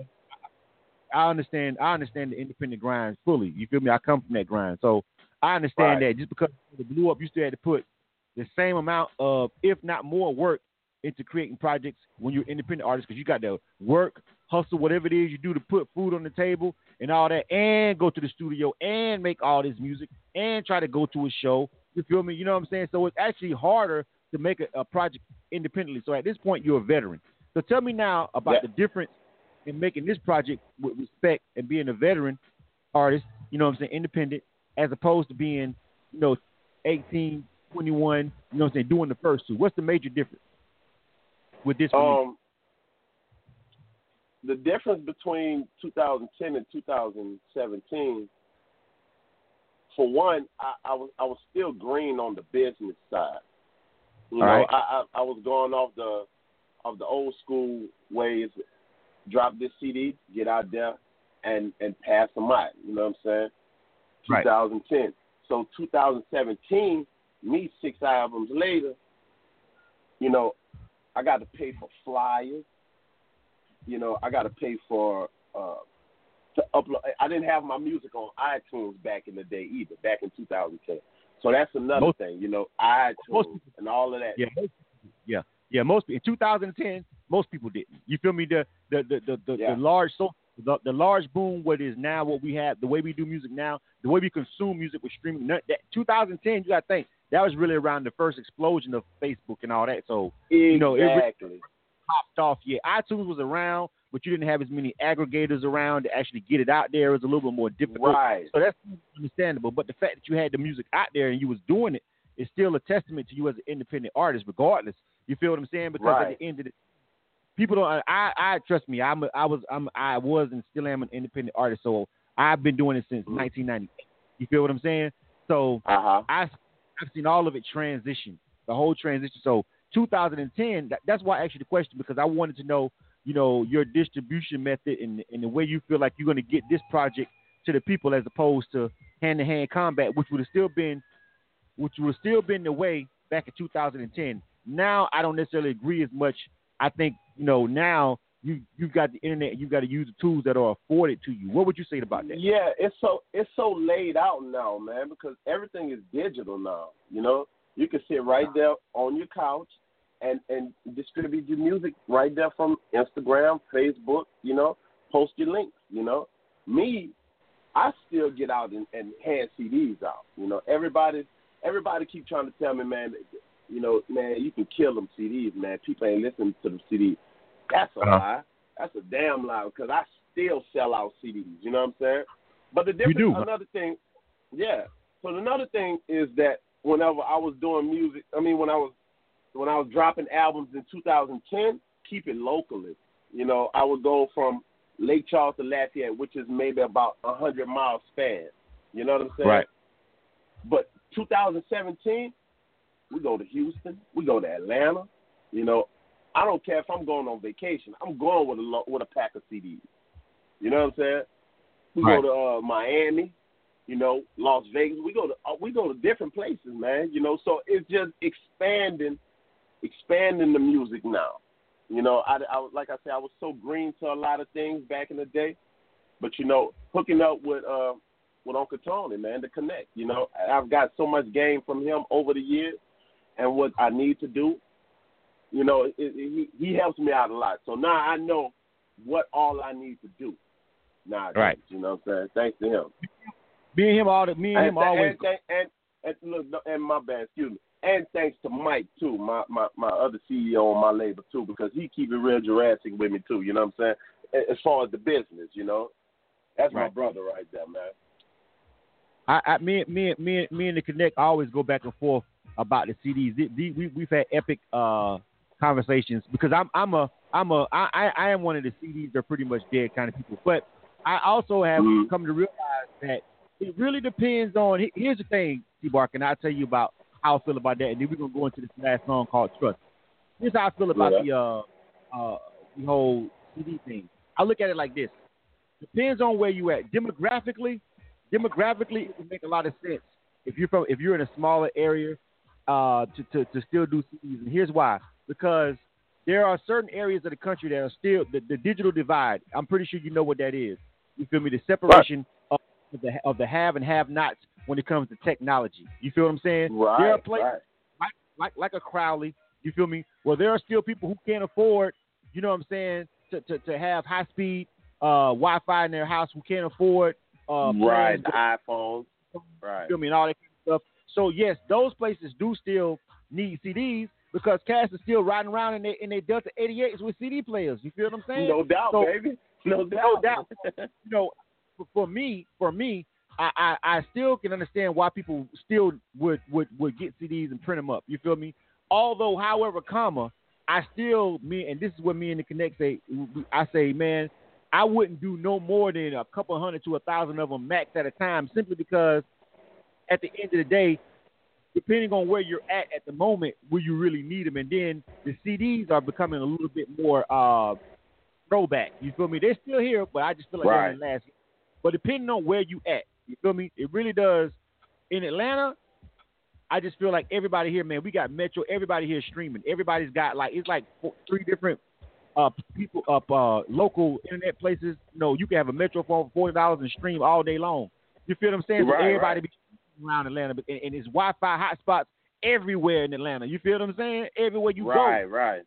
I understand. I understand the independent grind fully. You feel me? I come from that grind, so I understand Right. that. Just because it blew up, you still had to put the same amount of, if not more, work into creating projects when you're an independent artist because you got to work, hustle, whatever it is you do to put food on the table and all that, and go to the studio and make all this music and try to go to a show. You feel me? You know what I'm saying? So it's actually harder to make a, a project independently. So at this point, you're a veteran. So tell me now about Yeah. the difference in making this project with respect and being a veteran artist, you know what I'm saying, independent, as opposed to being, you know, 18, 21, you know what I'm saying, doing the first two. What's the major difference with this? Um, the difference between 2010 and 2017, for one, I, I was I was still green on the business side. You All know, right. I, I I was going off the of the old school ways. Drop this CD, get out there, and and pass them out. You know what I'm saying? Right. 2010. So 2017, me six albums later, you know, I got to pay for flyers. You know, I got to pay for uh, to upload. I didn't have my music on iTunes back in the day either, back in 2010. So that's another Most- thing, you know, iTunes and all of that. Yeah, most, yeah, yeah. Most in 2010, most people didn't. You feel me? The the the the, the, Yeah. the large so the, the large boom, what is now what we have, the way we do music now, the way we consume music with streaming. That, that 2010, you got to think that was really around the first explosion of Facebook and all that. So you know, it really popped off. Yeah, iTunes was around, but you didn't have as many aggregators around to actually get it out there. It was a little bit more difficult. Right. So that's understandable. But the fact that you had the music out there and you was doing it is still a testament to you as an independent artist, regardless. You feel what I'm saying? Because Right. at the end of the people don't. I, I trust me. I'm. A, I was. I'm. I was and still am an independent artist. So I've been doing it since 1998. You feel what I'm saying? So Uh-huh. I, I've seen all of it transition, the whole transition. So 2010. That, that's why I asked you the question because I wanted to know, you know, your distribution method and and the way you feel like you're going to get this project to the people as opposed to hand to hand combat, which would have still been, which would have still been the way back in 2010. Now I don't necessarily agree as much. I think you know now you you've got the internet, you've got to use the tools that are afforded to you. What would you say about that? Yeah, it's so it's so laid out now, man, because everything is digital now. You know, you can sit right there on your couch and and distribute your music right there from Instagram, Facebook. You know, post your links. You know, me, I still get out and, and hand CDs out. You know, everybody everybody keep trying to tell me, man. You know, man, you can kill them CDs, man. People ain't listening to the CDs. That's a Uh-huh. lie. That's a damn lie because I still sell out CDs. You know what I'm saying? But the difference, do. another thing, yeah. So another thing is that whenever I was doing music, I mean, when I was when I was dropping albums in 2010, keep it locally. You know, I would go from Lake Charles to Lafayette, which is maybe about a hundred mile span. You know what I'm saying? Right. But 2017, we go to Houston, we go to Atlanta. You know, I don't care if I'm going on vacation. I'm going with a lo- with a pack of CDs. You know what I'm saying? We Right. go to uh, Miami, you know, Las Vegas. We go to uh, we go to different places, man. You know, so it's just expanding, expanding the music now. You know, I, I like I said, I was so green to a lot of things back in the day, but you know, hooking up with uh with Uncle Tony, man, to connect. You know, I've got so much game from him over the years, and what I need to do. You know, it, it, he he helps me out a lot. So now I know what all I need to do. Now, Right. You know what I'm saying? Thanks to him. Me and him all the me and, him th- always. And, and, and, and look, and my bad, excuse me. And thanks to Mike too, my, my my other CEO on my label too, because he keep it real Jurassic with me too. You know what I'm saying? As far as the business, you know, that's my brother right there, man. I, I me me me me and the Connect always go back and forth about the CDs. The- the- we we've had epic uh conversations because I'm I'm a I'm a I I am one of the CDs that are pretty much dead kind of people, but I also have Mm-hmm. come to realize that it really depends on. Here's the thing, T. Bark, and I'll tell you about how I feel about that, and then we're gonna go into this last song called Trust. Here's how I feel about Yeah. the uh uh the whole CD thing. I look at it like this: depends on where you at demographically. Demographically, it would make a lot of sense if you're from if you're in a smaller area uh, to, to to still do CDs. And here's why: because there are certain areas of the country that are still the, the digital divide. I'm pretty sure you know what that is. You feel me? The separation of the of the have and have nots when it comes to technology. You feel what I'm saying? Right, there are places right. like like like a Crowley. You feel me? Well, there are still people who can't afford. You know what I'm saying? To to, to have high speed uh, Wi-Fi in their house who can't afford uh, right, iPhones. Right. you feel me, and all that kind of stuff. So yes, those places do still need CDs because cats are still riding around in their in their Delta 88s with CD players. You feel what I'm saying? No doubt, So- baby. No doubt. No doubt. you know, for, for me, for me, I, I I still can understand why people still would would would get CDs and print them up. You feel me? Although, however, comma, I still me and this is what me and the Connect say. I say, man, I wouldn't do no more than a couple hundred to a thousand of them max at a time, simply because at the end of the day, depending on where you're at at the moment, will you really need them? And then the CDs are becoming a little bit more uh, throwback. You feel me? They're still here, but I just feel like Right. they're the last. But depending on where you at, you feel me? It really does. In Atlanta, I just feel like everybody here, man. We got Metro. Everybody here streaming. Everybody's got like it's like four, three different uh people up uh local internet places. You know, you can have a Metro phone for forty dollars and stream all day long. You feel what I'm saying? So everybody right. be around Atlanta, but- and, and it's Wi-Fi hotspots everywhere in Atlanta. You feel what I'm saying? Everywhere you right, go, right. Right.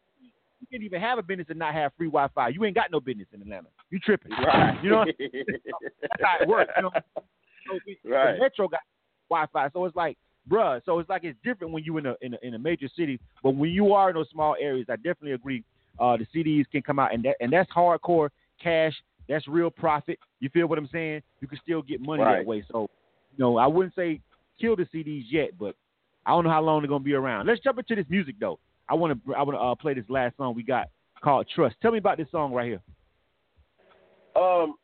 You can't even have a business and not have free Wi-Fi. You ain't got no business in Atlanta. You tripping? Right. You know, that's how it works. You know, so we- Right. the Metro got Wi-Fi, so it's like, bruh. So it's like it's different when you in a in a, in a major city, but when you are in those small areas, I definitely agree. Uh, the CDs can come out, and that and that's hardcore cash. That's real profit. You feel what I'm saying? You can still get money Right. that way. So, know, I wouldn't say kill the CDs yet, but I don't know how long they're gonna be around. Let's jump into this music though. I want to I want to uh, play this last song we got called Trust. Tell me about this song right here. Um,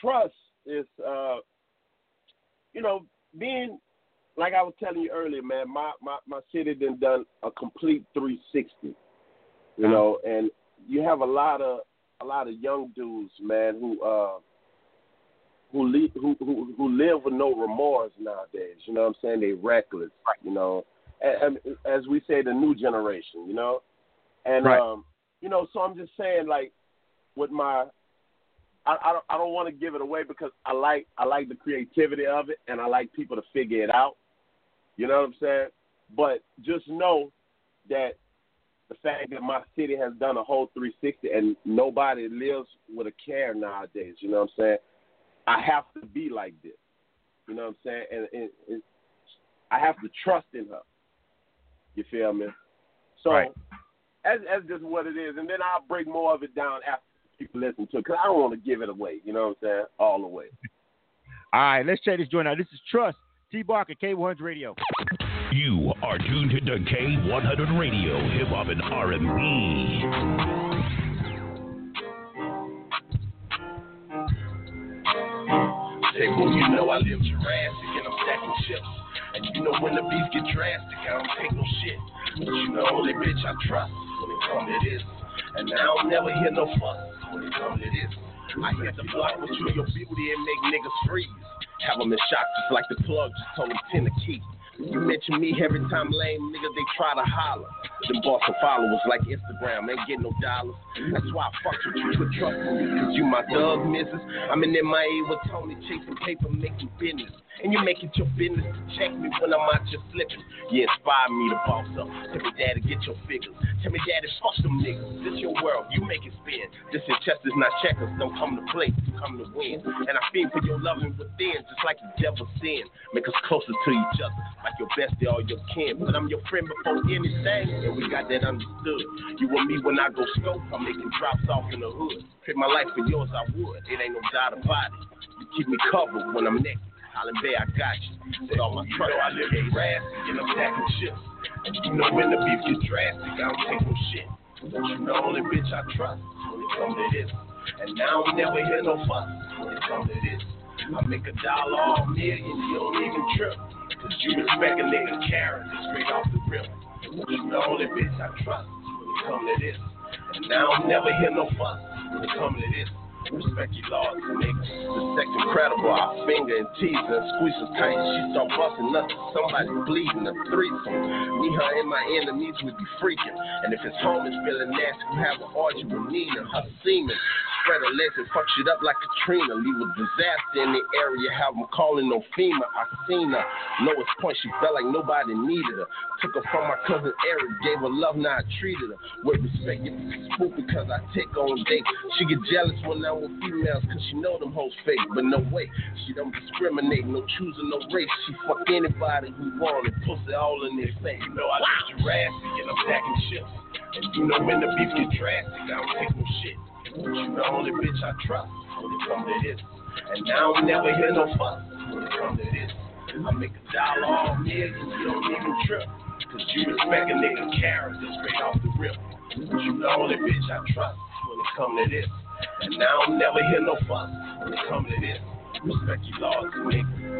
trust is, uh, you know, being like I was telling you earlier, man. My my my city done done a complete 360. You Uh-huh. know, and you have a lot of a lot of young dudes, man, who uh who li- who who who live with no remorse nowadays. You know what I'm saying? They reckless. You know, and, and as we say, the new generation. You know, and Right. um, you know, so I'm just saying, like, with my I, I don't I don't want to give it away because I like I like the creativity of it and I like people to figure it out. You know what I'm saying? But just know that the fact that my city has done a whole 360 and nobody lives with a care nowadays. You know what I'm saying? I have to be like this. You know what I'm saying? And, and, and I have to trust in her. You feel me? So Right. that's, that's just what it is. And then I'll break more of it down after people listen to it because I don't want to give it away. You know what I'm saying? All the way. All right, let's check this joint out. This is Trust. T Barker, K100 Radio. You are tuned to K100 Radio, Hip Hop and R&B. Say, you know I live Jurassic and I'm stacking chips. And you know when the beef get drastic, I don't take no shit. But you know only bitch I trust when it come to this. And I don't never hear no fuss when it come to this. I hit the block with you your beauty and make niggas freeze. Have them in shock just like the plug just told them 10 to keep. You mention me every time lame niggas they try to holler. Them bought some followers like Instagram, ain't getting no dollars. That's why I fuck with you, put trust in me, cause you my thug missus. I'm in MIA with Tony, chasing paper, making business. And you make it your business to check me when I'm out your slipping. You inspire me to boss up. Tell me, daddy, get your figures. Tell me, daddy, fuck them niggas. This your world, you make it spin. This is chess is not checkers, don't come to play, you come to win. And I feel for your loving within, just like the devil sin. Make us closer to each other, like your best bestie all your kin. But I'm your friend before anything, and we got that understood. You and me when I go scope, I'm making drops off in the hood. Trade my life for yours, I would. It ain't no doubt about it. You keep me covered when I'm naked. Holland Bay, I got you. With all my You know I live in drastic and I'm stacking chips. You know when the beef get drastic, I don't take no shit. You the only bitch I trust when it come to this. And now I never hear no fuss when it come to this. I make a dollar or a million, you don't even trip. Cause you respect a nigga character straight off the rip. You the only bitch I trust when it come to this. And now I never hear no fuss when it come to this. Respect your laws make the sex incredible. I finger and tease her, squeeze her tight. She start busting up, Somebody bleeding a threesome. Me, her, and my enemies would be freaking. And if his home is feeling nasty, we have an orgy with Nina, her semen. Spread her legs and fuck shit up like Katrina. Leave a disaster in the area. Have them calling no FEMA. I seen her. Lowest point, she felt like nobody needed her. Took her from my cousin Eric. Gave her love, now I treated her with respect. Get spook because I take on dates. She get jealous when I'm with females because she know them hoes fake. But no way, she don't discriminate. No choosing, no race. She fuck anybody who want it. Pussy all in their face. You know I wow. you drastic and I'm stacking chips. And you know when the beef get drastic, I don't take no shit. But you the only bitch I trust when it come to this. And now I never hear no fuss when it come to this. I make a dollar a million, you don't even trip. Cause you respect a nigga character straight off the rip. But you the only bitch I trust when it come to this. And now I never hear no fuss when it come to this. Respect your laws, nigga.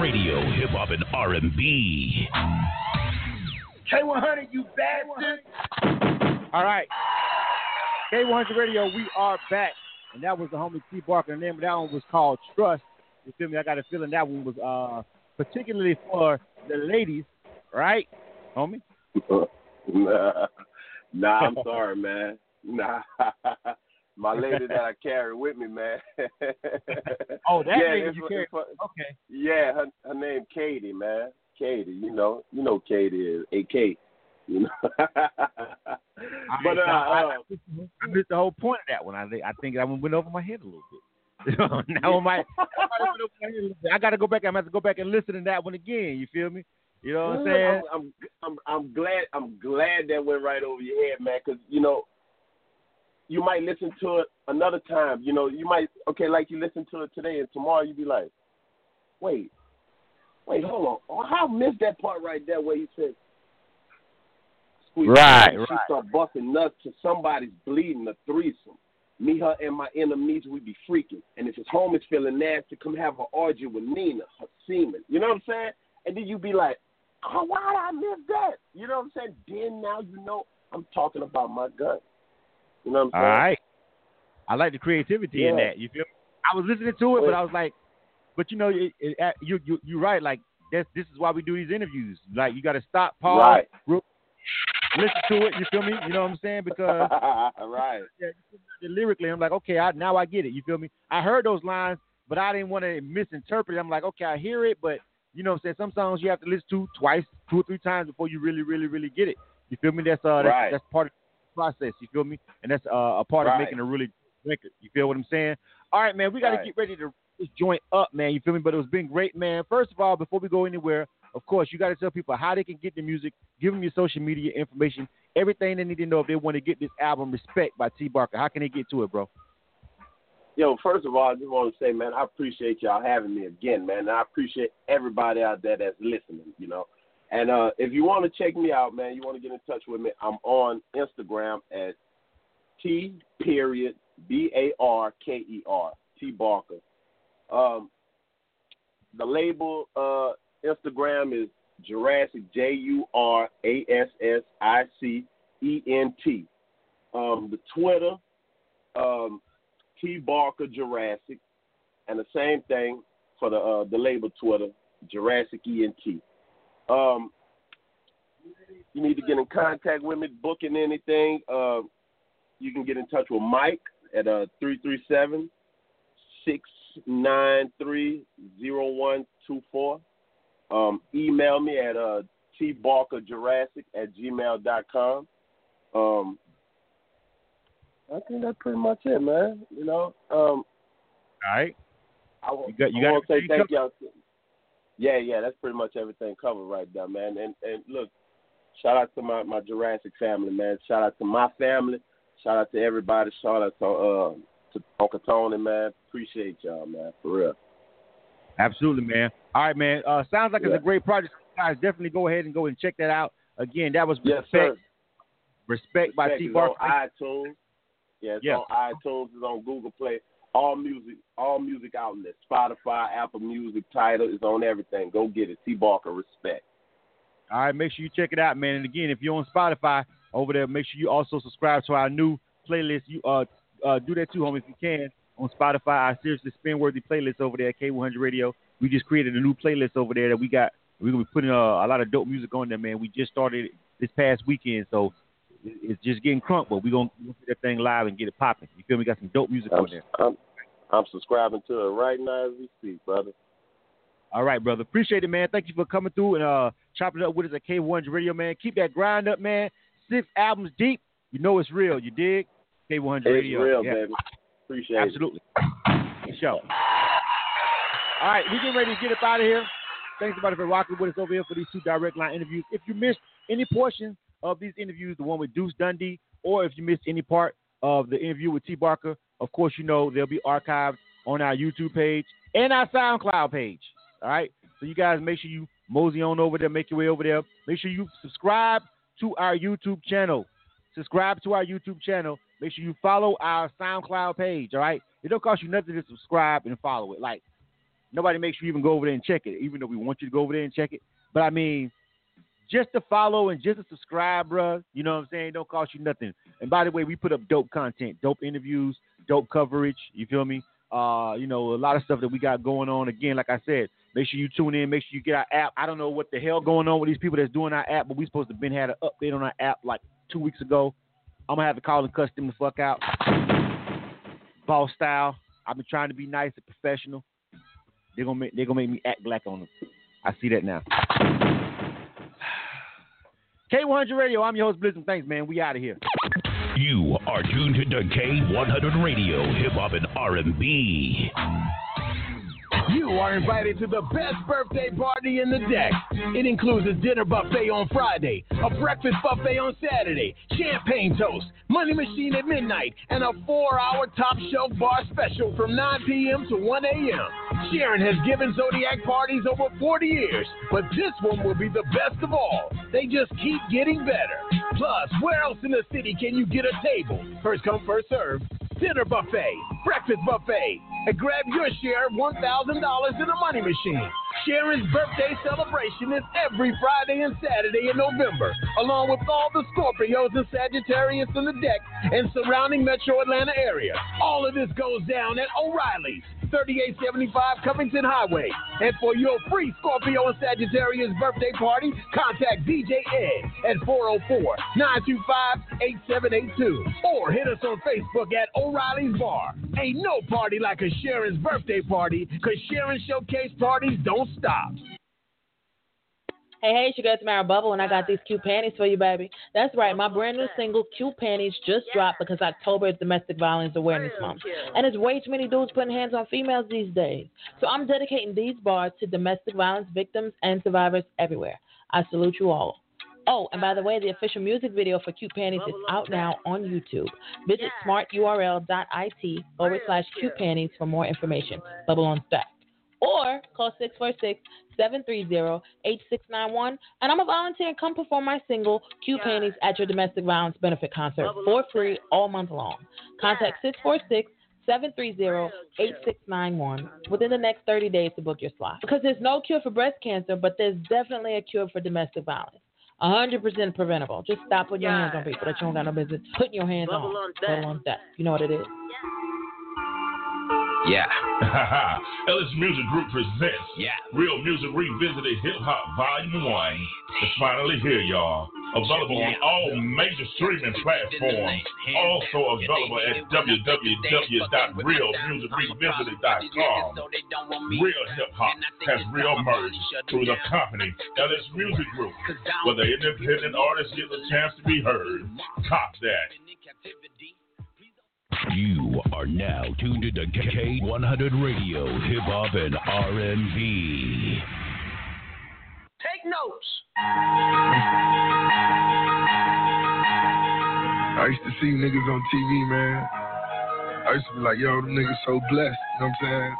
Radio, hip hop and R&B. K100, you bastard! All right, K100 Radio, we are back, and that was the homie T Barker. The name of that one was called Trust. You feel me? I got a feeling that one was uh particularly for the ladies, right, homie? nah, nah, I'm sorry, man. Nah. my lady that I carry with me, man. oh, that yeah, lady you carry. Okay. Yeah, her her name Katie, man. Katie, you know, you know Katie is AK. You know. but uh, I, uh, I, missed the whole point of that one. I think I think that one went over my head a little bit. now my, I got to go back. I'm have to go back and listen to that one again. You feel me? You know what I'm saying? I'm, I'm I'm glad I'm glad that went right over your head, man. Because you know you might listen to it another time. You know, you might okay, like you listen to it today, and tomorrow you be like, wait, wait, hold on, oh, how I missed that part right there where he said, right, she right. start busting nuts to somebody's bleeding a threesome. Me, her, and my enemies, we be freaking. And if his homie's feeling nasty, come have an orgy with Nina, her semen. You know what I'm saying? And then you be like, oh, why did I miss that? You know what I'm saying? Then now you know I'm talking about my gun. You know what I'm saying? All right. I like the creativity yeah. in that. You feel? Me? I was listening to it, but I was like, but you know, it, it, uh, you you you're right. Like that's this is why we do these interviews. Like you got to stop, pause, right. Real, listen to it. You feel me? You know what I'm saying? Because right. Yeah, lyrically, I'm like, okay, I, now I get it. You feel me? I heard those lines, but I didn't want to misinterpret. it. I'm like, okay, I hear it, but you know what I'm saying? Some songs you have to listen to twice, two or three times before you really, really, really get it. You feel me? That's uh, that's, right. that's part of the process. You feel me? And that's uh, a part right. of making a really record. You feel what I'm saying? All right, man. We got to right. get ready to this joint up, man. You feel me? But it was been great, man. First of all, before we go anywhere, of course, you got to tell people how they can get the music. Give them your social media information, everything they need to know if they want to get this album, Respect by T Barker. How can they get to it, bro? Yo, first of all, I just want to say, man, I appreciate y'all having me again, man. And I appreciate everybody out there that's listening, you know. And uh, if you want to check me out, man, you want to get in touch with me, I'm on Instagram at T period B A R K E R T Barker. Um, the label uh, Instagram is Jurassic J U R A S S I C E N T. Um, the Twitter, um, T Barker Jurassic, and the same thing for the uh, the label Twitter, Jurassic ENT. Um, you need to get in contact with me, booking anything. Uh, you can get in touch with Mike at uh 337 693 0124. Um, email me at uh, tbarkerjurassic at gmail.com. Um, I think that's pretty much it, man. You know. Um, All right. I, You got- you I got want to say thank y'all. Yeah, yeah, that's pretty much everything covered right there, man. And and look, shout out to my my Jurassic family, man. Shout out to my family. Shout out to everybody. Shout out to uh to Uncle Tony, man. Appreciate y'all, man, for real. Absolutely, man. All right, man. Uh, sounds like it's a great project. Guys, definitely go ahead and go and check that out. Again, that was Yes, respect. sir. Respect by Respect T on iTunes. Yeah, it's Yeah. on iTunes. It's on Google Play. All music, all music outlets. Spotify, Apple Music, title is on everything. Go get it. T Barker, respect. All right, make sure you check it out, man. And again, if you're on Spotify over there, make sure you also subscribe to our new playlist. You uh, uh do that too, homie, if you can on Spotify. Our seriously spin worthy playlist over there at K100 Radio. We just created a new playlist over there that we got. We're gonna be putting uh, a lot of dope music on there, man. We just started it this past weekend, so it's just getting crunk, but we're gonna get that thing live and get it popping. You feel me? Got some dope music I'm, on there. I'm, I'm subscribing to it right now as we speak, brother. All right, brother. Appreciate it, man. Thank you for coming through and uh chopping it up with us at K100 Radio, man. Keep that grind up, man. Six albums deep. You know it's real. You dig? K100 It's Radio. real, Yeah. baby. Appreciate it. Absolutely. Sure. All right, we're getting ready to get up out of here. Thanks everybody for rocking with us over here for these two direct line interviews. If you missed any portion of these interviews, the one with Deuce Dundee, or if you missed any part of the interview with T. Barker, of course you know they'll be archived on our YouTube page and our SoundCloud page. All right, so you guys make sure you mosey on over there, make your way over there. Make sure you subscribe to our YouTube channel. Subscribe to our YouTube channel. Make sure you follow our SoundCloud page. All right, it don't cost you nothing to subscribe and follow it. Like nobody makes you even go over there and check it, even though we want you to go over there and check it. But I mean, just to follow and just to subscribe, bruh, you know what I'm saying? Don't cost you nothing. And by the way, we put up dope content, dope interviews, dope coverage. You feel me? Uh, you know, a lot of stuff that we got going on. Again, like I said, make sure you tune in. Make sure you get our app. I don't know what the hell going on with these people that's doing our app, but we supposed to been had an update on our app like two weeks ago. I'm gonna have to call and cuss them the fuck out. Boss style. I've been trying to be nice and professional. They're gonna make they're gonna make me act black on them. I see that now. K100 Radio. I'm your host Blizzard. Thanks, man. We out of here. You are tuned to K100 Radio, Hip Hop and R&B. You are invited to the best birthday party in the deck. It includes a dinner buffet on Friday, a breakfast buffet on Saturday, champagne toast, money machine at midnight, and a four hour top shelf bar special from 9 p.m. to 1 a.m. Sharon has given Zodiac parties over 40 years, but this one will be the best of all. They just keep getting better. Plus, where else in the city can you get a table? First come, first serve. Dinner buffet, breakfast buffet, and grab your share of $1,000 in a money machine. Sharon's birthday celebration is every Friday and Saturday in November, along with all the Scorpios and Sagittarius in the deck and surrounding Metro Atlanta area. All of this goes down at O'Reilly's, 3875 Covington Highway. And for your free Scorpio and Sagittarius birthday party, contact DJ Ed at 404-925-8782 or hit us on Facebook at O'Reilly's Bar. Ain't no party like a Sharon's birthday party, cause Sharon Showcase parties don't stop. Hey, hey, it's your girl Tamara Bubble, and I got these cute panties for you, baby. That's right, my brand new single, Cute Panties, just dropped because October is Domestic Violence Awareness Month. And there's way too many dudes putting hands on females these days. So I'm dedicating these bars to domestic violence victims and survivors everywhere. I salute you all. Oh, and by the way, the official music video for Cute Panties is out now on YouTube. Visit smarturl.it forward slash cute panties for more information. Bubble on stack. Or call 646 730 8691 and I'm a volunteer and come perform my single, Cute Panties, at your domestic violence benefit concert for free all month long. Contact 646 730-8691 within the next 30 days to book your slot. Because there's no cure for breast cancer, but there's definitely a cure for domestic violence. 100% preventable. Just stop putting your hands on people that you don't got no business putting your hands on. Bubble on that. You know what it is. Yeah. Ellis Music Group presents yeah. Real Music Revisited Hip Hop Volume 1. It's finally here, y'all. Available on all major streaming platforms. Also available at www.realmusicrevisited.com. Real hip hop has reemerged through the company Ellis Music Group, where the independent artists get the chance to be heard. Cop that. You are now tuned into K100 Radio, Hip Hop and R&B. Take notes. I used to see niggas on TV, man. I used to be like, yo, them niggas so blessed, you know what I'm saying?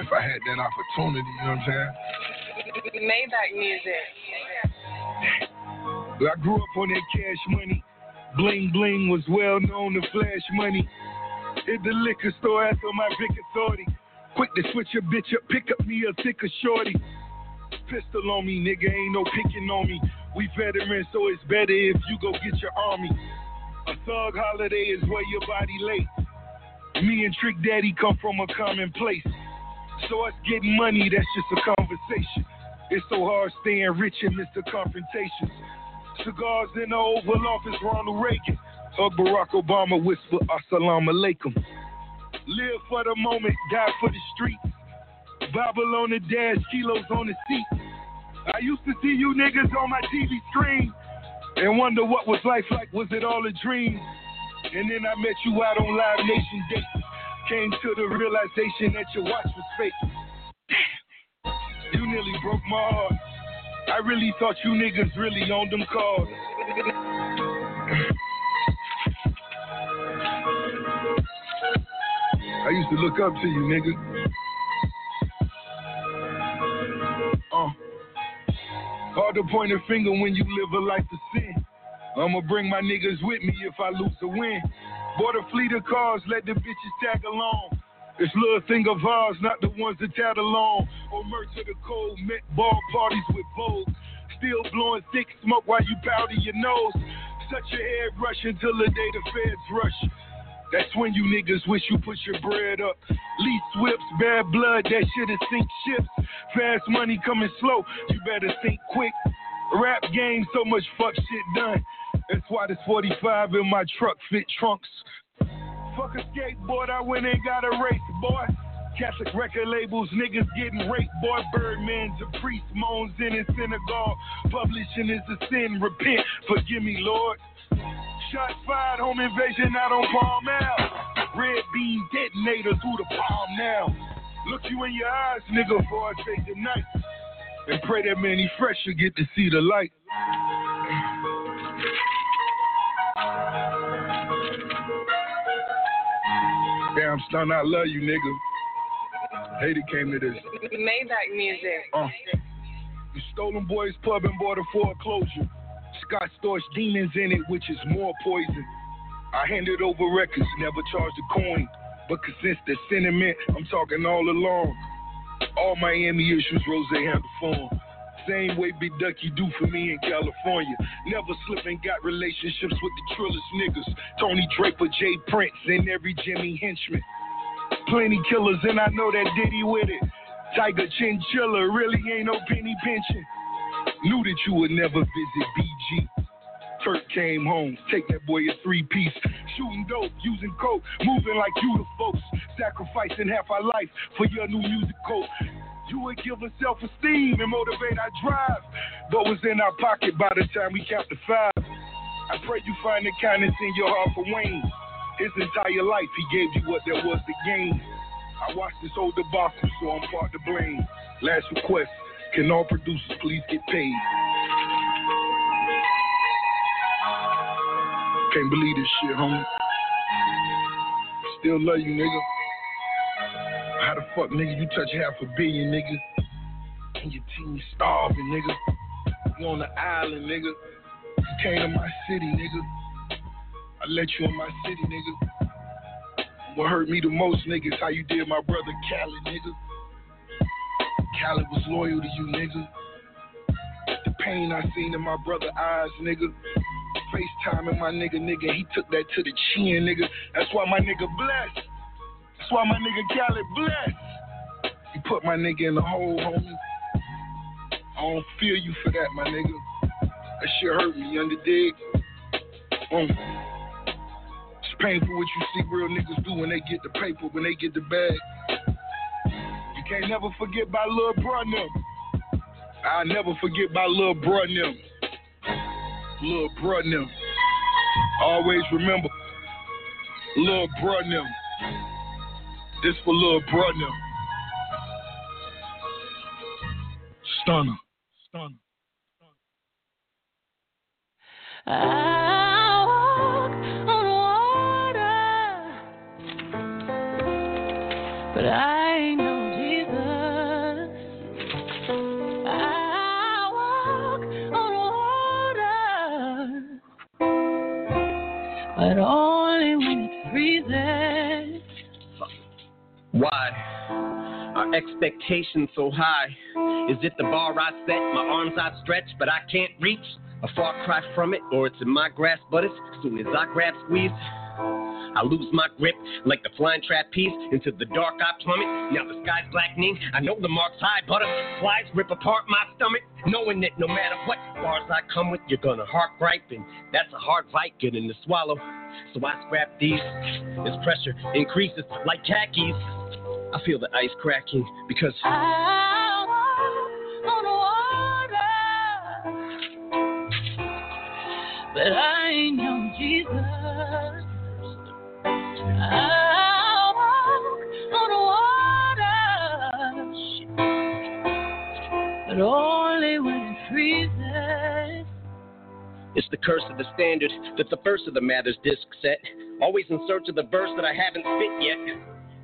If I had that opportunity, you know what I'm saying? Maybach music. But I grew up on that cash money. Bling bling was well known to flash money. Hit the liquor store after my big authority. Quick to switch a bitch up, pick up me a thicker shorty. Pistol on me, nigga, ain't no picking on me. We veterans, so it's better if you go get your army. A thug holiday is where your body late. Me and Trick Daddy come from a common place. So us getting money, that's just a conversation. It's so hard staying rich amidst the confrontations. Cigars in the Oval Office, Ronald Reagan. Hug Barack Obama, whisper Assalamu alaikum. Live for the moment, die for the streets. Bible on the dash, kilos on the seat. I used to see you niggas on my TV screen and wonder what was life like. Was it all a dream? And then I met you out on Live Nation Day. Came to the realization that your watch was fake. Damn, you nearly broke my heart. I really thought you niggas really owned them cars. I used to look up to you, nigga. Uh, hard to point a finger when you live a life of sin. I'ma bring my niggas with me if I lose a win. Bought a fleet of cars, let the bitches tag along. This little thing of ours, not the ones that tag along. Or merch to the cold, met ball parties with Vogue. Still blowing thick smoke while you powder your nose. Such your hairbrush until the day the feds rush. That's when you niggas wish you put your bread up. Lease whips, bad blood, that shit'll sink ships. Fast money coming slow, you better think quick. Rap game, so much fuck shit done. That's why this 45 in my truck fit trunks. Fuck a skateboard, I went and got a race, boy. Catholic record labels, niggas getting raped, boy. Birdman's a priest, moans in his synagogue. Publishing is a sin, repent, forgive me, Lord. Shot fired, home invasion out on Palm Ave. Red beam detonators, through the palm now? Look you in your eyes, nigga, before I say goodnight. And pray that Mannie Fresh should get to see the light. Damn, son, I love you, nigga. Hater came to this. Maybach music. Uh, the Stolen Boys Pub and bought a foreclosure. Scott Storch demons in it, which is more poison. I handed over records, never charged a coin. But since the sentiment, I'm talking all along. All Miami issues, Rose handle phone. Same way Big Ducky do for me in California. Never slipping, got relationships with the trillest niggas. Tony Draper, J. Prince, and every Jimmy henchman. Plenty killers, and I know that Diddy with it. Tiger Chinchilla really ain't no penny pension. Knew that you would never visit BG. Turk came home, take that boy a three piece. Shooting dope, using coke, moving like you the folks. Sacrificing half our life for your new music code. You would give us self esteem and motivate our drive. But was in our pocket by the time we count five. I pray you find the kindness in your heart for Wayne. His entire life, he gave you what there was to gain. I watched this whole debacle, so I'm part to blame. Last request can all producers please get paid? Can't believe this shit, homie. Still love you, nigga. How the fuck, nigga, you touch half a billion, nigga? And your team starving, nigga. You on the island, nigga. You came to my city, nigga. I let you in my city, nigga. What hurt me the most, nigga, is how you did my brother Khaled, nigga. Khaled was loyal to you, nigga. The pain I seen in my brother eyes, nigga. FaceTiming my nigga, nigga. He took that to the chin, nigga. That's why my nigga blessed. That's why my nigga Khaled blessed. You put my nigga in the hole, homie. I don't feel you for that, my nigga. That shit hurt me, you under dig? Um, it's painful what you see real niggas do when they get the paper, when they get the bag. You can't never forget about Lil them. I'll never forget about Lil and them. Lil and them. Always remember, Lil and them. This for Lil brother. Stunner. Stunner. Water, but I expectations so high? Is it the bar I set, my arms outstretched, but I can't reach? A far cry from it, or it's in my grasp, but as soon as I grab squeeze, I lose my grip like the flying trapeze. Into the dark I plummet. Now the sky's blackening. I know the mark's high, but butterflies rip apart my stomach. Knowing that no matter what bars I come with, you're gonna heart gripe, and that's a hard fight getting to swallow. So I scrap these as pressure increases like khakis. I feel the ice cracking because I walk on water, but I ain't no Jesus. I walk on water, but only when it freezes. It's the curse of the standard that the first of the Mathers disc set. Always in search of the verse that I haven't spit yet.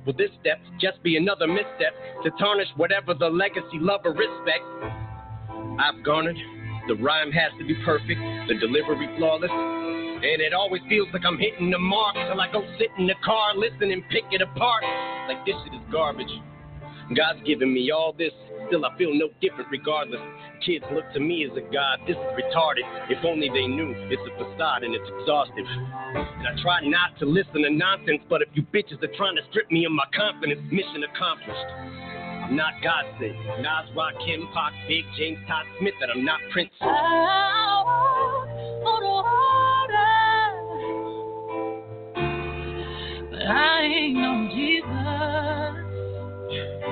Will this step just be another misstep to tarnish whatever the legacy, love, or respect I've garnered? The rhyme has to be perfect, the delivery flawless. And it always feels like I'm hitting the mark till I go sit in the car, listen and pick it apart. Like this shit is garbage. God's given me all this, still I feel no different regardless. Kids look to me as a god, this is retarded. If only they knew it's a facade and it's exhaustive. And I try not to listen to nonsense, but if you bitches are trying to strip me of my confidence, mission accomplished. I'm not God sent. Nas, Rock, Kim, Pac, Big, James, Todd Smith, that I'm not Prince. I ain't no Jesus. You,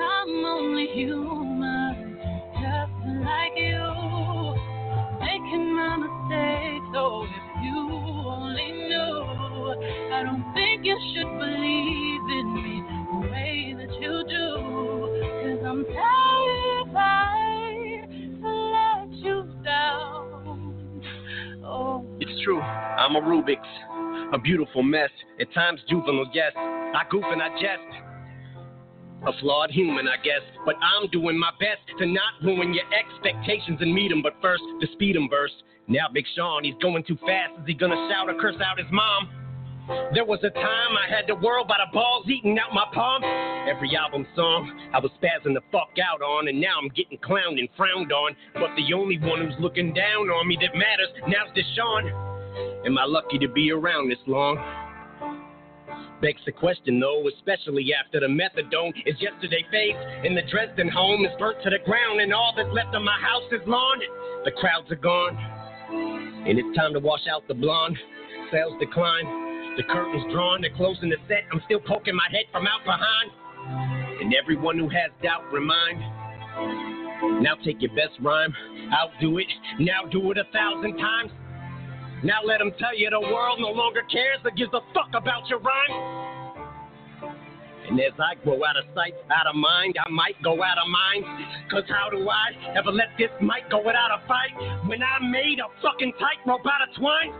I'm only human, just like you, making my mistakes. So if you only knew, I don't think you should believe in me the way that you do. Cause I'm terrified true, I'm a Rubik's, a beautiful mess. At times juvenile, yes. I goof and I jest. A flawed human, I guess. But I'm doing my best to not ruin your expectations and meet him. But first, the speed him verse. Now, Big Sean, he's going too fast. Is he gonna shout or curse out his mom? There was a time I had the world by the balls eating out my palm. Every album song I was spazzing the fuck out on, and now I'm getting clowned and frowned on. But the only one who's looking down on me that matters now's Deshaun. Am I lucky to be around this long? Begs the question though, especially after the methadone is yesterday fades and the Dresden home is burnt to the ground and all that's left of my house is lawn. The crowds are gone and it's time to wash out the blonde. Sales decline, the curtains drawn, they're closing the set. I'm still poking my head from out behind. And everyone who has doubt, remind. Now take your best rhyme, outdo it, now do it a thousand times. Now let them tell you the world no longer cares or gives a fuck about your rhyme. And as I grow out of sight, out of mind, I might go out of mind. Cause how do I ever let this mic go without a fight when I made a fucking tightrope out of twine?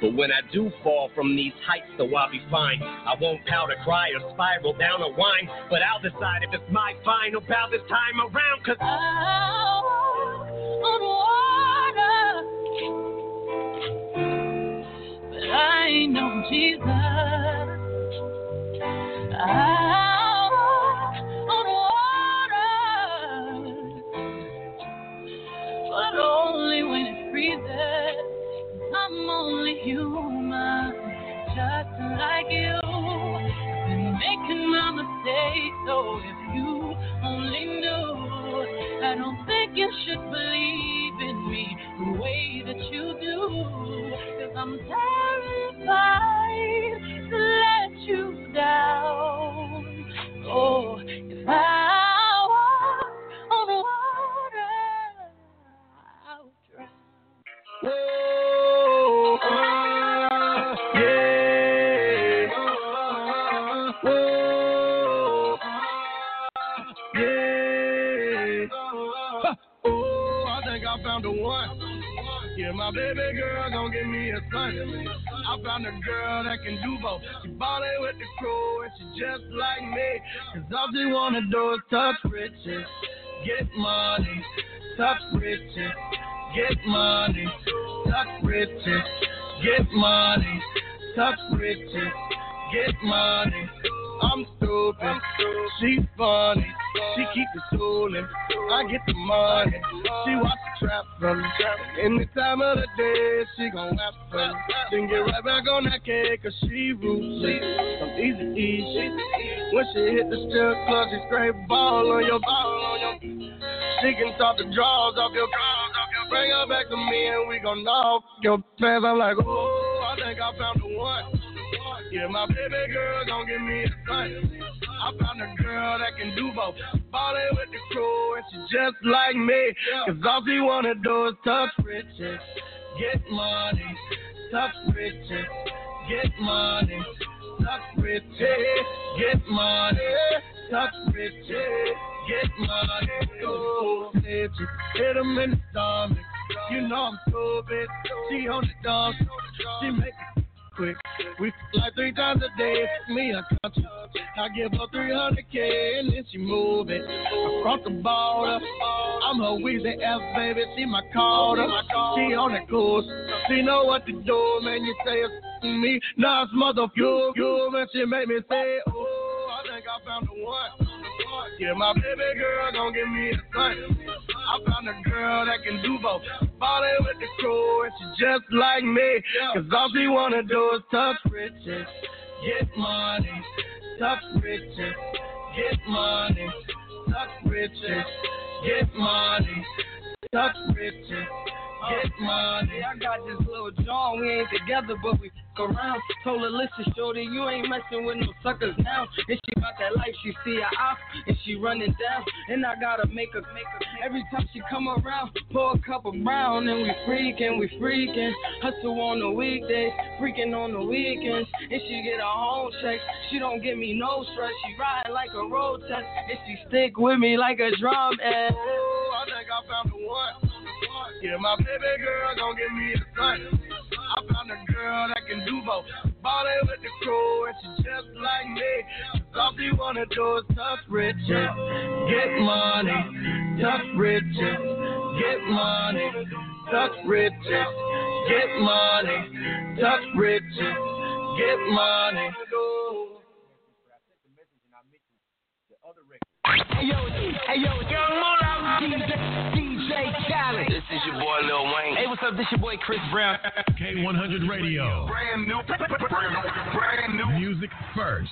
But when I do fall from these heights, though I'll be fine. I won't pout or cry or spiral down a whine, but I'll decide if it's my final bout this time around, cause on water. But I no Jesus. On water. But only when it freezes. I'm only human, just like you. Been making my mistakes, so if you only knew, I don't think you should believe in me the way that you do. Cause I'm terrified to let you down. Oh, if I walk on water, I'll drown. Whoa, Yeah, my baby girl gon' give me a son. I found a girl that can do both. She ballin' with the crew and she just like me. Cause all she wanna do is touch riches, get money, touch riches, get money, touch riches, get money, touch riches, get money. I'm stupid, she funny, she keep it tooling. I get the money, she watch the trap from me. Any time of the day, she gon' rap for. Then get right back on that cake, cause she ruthless. I'm easy, easy. When she hit the strip club, she scrape ball on your ball on your. She can talk the draws off your draws off your. Bring her back to me and we gon' knock your pants. I'm like, oh, I think I found the one. Yeah, my baby girl gon' give me a son. I found a girl that can do both. Ballin' with the crew and she just like me. Cause all she wanna do is touch riches, get money, touch riches, get money, touch riches, get money, touch riches, get money. Oh, hit 'em in the stomach. You know I'm stupid. She on the dump, she make it quick. We f- like three times a day. Me a country. I give her 300k and then she move it across the border. I'm her Weezy F baby. She my caller. She on the coast. She know what to do, man. You say it's me. Now it's mother you, you, man. She make me say, oh, I think I found the one. Yeah, my baby girl gon' give me a son. I found a girl that can do both. Ballin' with the crew and she just like me. Cause all she wanna do is touch riches, get money, touch riches, get money, touch riches, get money, touch riches. Get money. I got this little John, we ain't together, but we around. Told her, listen, shorty, you ain't messing with no suckers now. And she about that life, she see her off, and she running down. And I gotta make her, make her, every time she come around, pour a cup of brown, and we freaking, we freaking. Hustle on the weekdays, freaking on the weekends. And she get her home check, she don't give me no stress. She ride like a road test, and she stick with me like a drum. And Oh, I think I found the one. Yeah, my baby girl gon' give me a son. I found a girl that can do both. Ballin' with the crew and she just like me. Cause wanna do is touch riches, get money, touch riches, get money, touch riches, get money, touch riches, get money. Hey yo, hey yo, Young Mula, DJ, DJ Khaled. This is your boy Lil Wayne. Hey, what's up? This is your boy Chris Brown. K100 Radio. Brand new, brand new, brand new. Music first.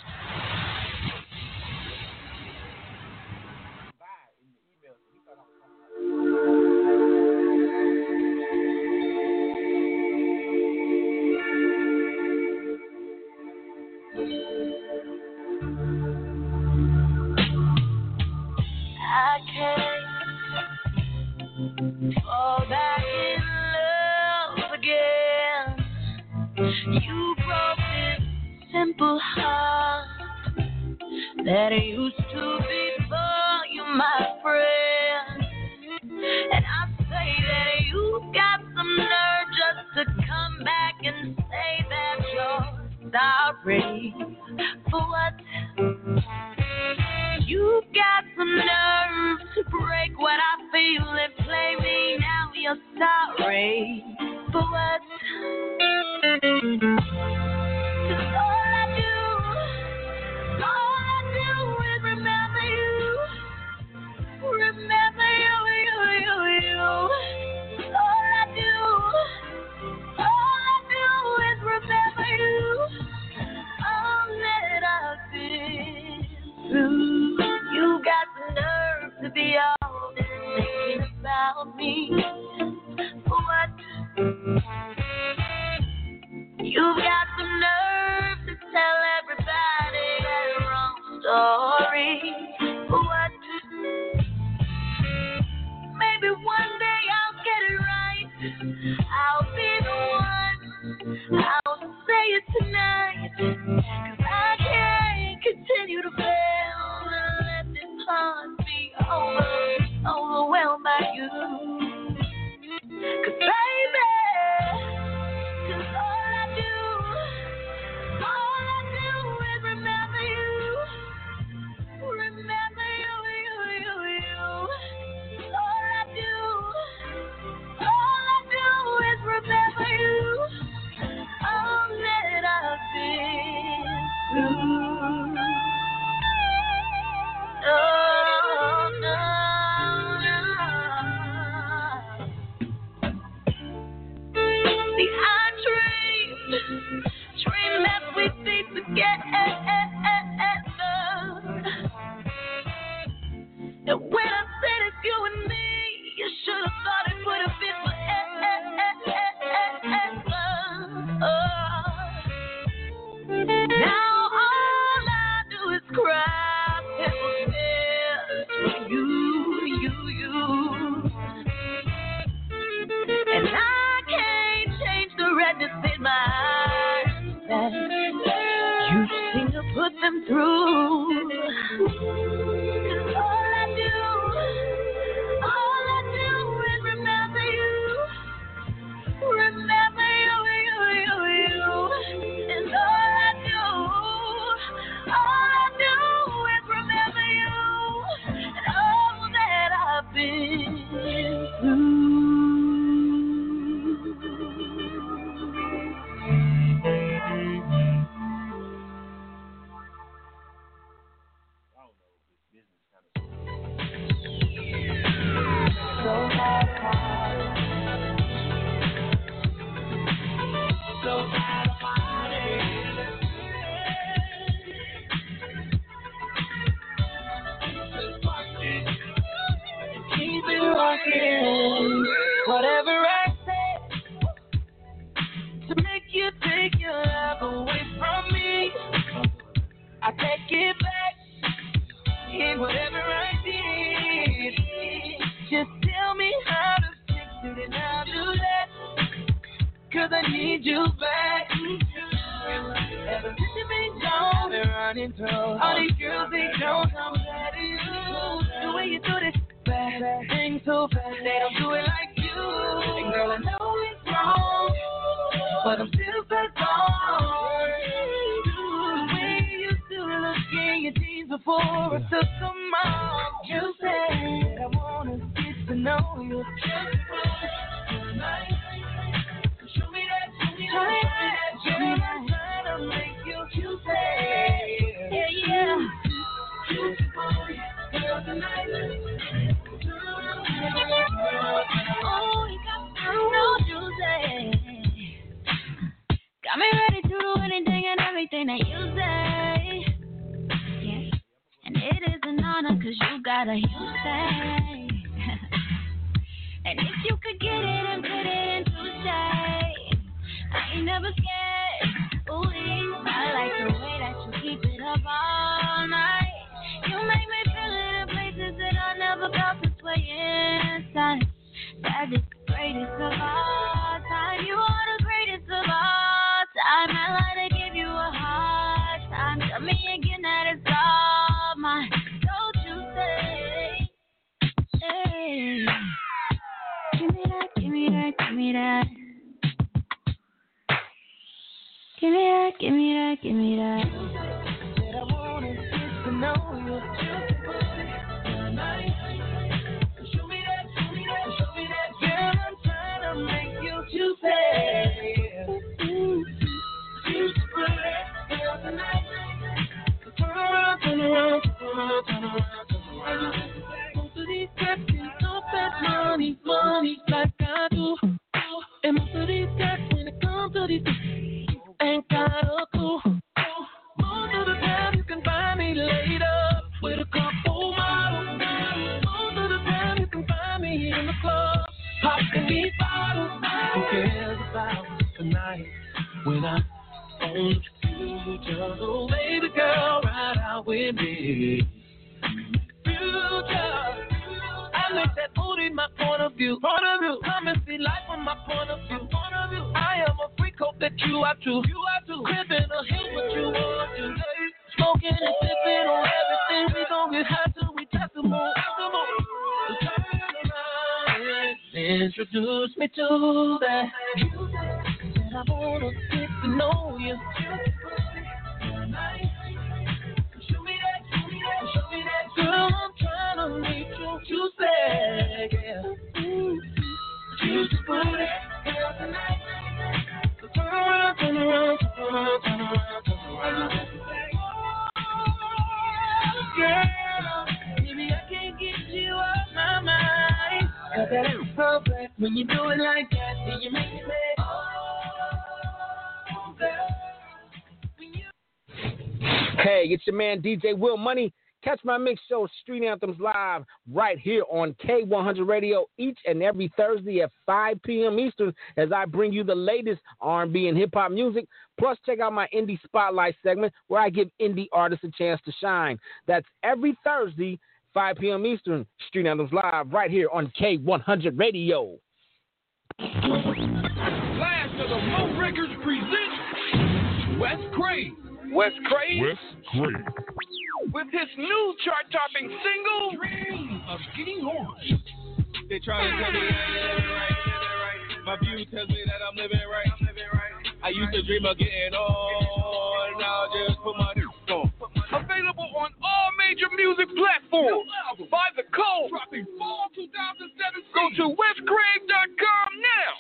fall back in love again. You broke this simple heart that used to be my friend. And I say that you got some nerve just to come back and say that you're sorry for what. You've got some nerve to break what I feel and play me. Now you're sorry for what? All I do, all I do is remember you. Remember you, you, you. All I do, all I do is remember you. All that I've been through be all this thinking about me. What? You've got the nerve to tell everybody that wrong story. What? Maybe one day I'll get it right. I'll be the one. I'll say it tonight. Cause I can't continue to fail and let this heart Oh, overwhelmed by you. Cause I DJ Will Money. Catch my mix show Street Anthems live right here on K100 Radio each and every Thursday at 5 p.m. Eastern as I bring you the latest R&B and hip hop music. Plus, check out my indie spotlight segment where I give indie artists a chance to shine. That's every Thursday, 5 p.m. Eastern. Street Anthems live right here on K100 Radio. Last of the Mo Records presents Wes Crane. Wes Crane Wes Crane. with his new chart-topping single "Dream of Getting Horny." They trying to tell me that I'm living right, right. My view tells me that I'm living right, I'm living right. I used to dream of getting on, now I just put my dick on. Available on all major music platforms. By the code. Dropping fall 2017. Go to wescrane.com now.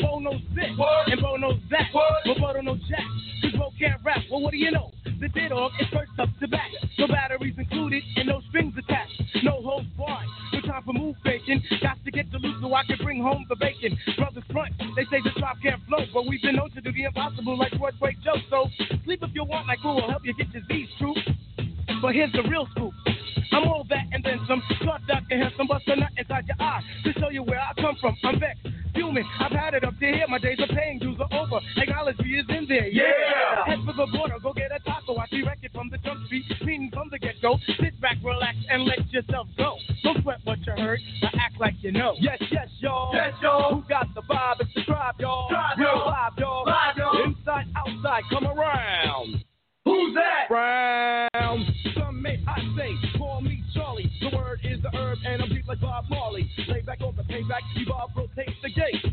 Bo knows this, What? and Bo knows that, What? but Bo don't know jack, cause Bo can't rap, well what do you know? The dead dog is first up to bat, no batteries included and no strings attached, no holds barred, no time for move faking, got to get the loot so I can bring home the bacon. Brothers front, they say the drop can't flow, but we've been known to do the impossible like Broadway Joe, so sleep if you want like who will help you get your Z's true. But here's the real scoop. I'm all that and then some. Short, dark, and handsome, bust a nut inside your eye to show you where I come from. I'm vexed, fuming. I've had it up to here. My days of paying dues are over. Me is in there. It from the jump street, meaning from the get go. Sit back, relax, and let yourself go. Don't sweat what you heard. Now act like you know. Yes, yes, y'all. Yes, y'all. Who got the vibe? It's the tribe, y'all. Tribe, Real y'all. vibe, y'all. Vibe, y'all. Inside, outside, come around. Who's that? Brown. Some may I say, call me Charlie. The word is the herb, and I'm deep like Bob Marley. Lay back on the payback, evolve, rotate the gate.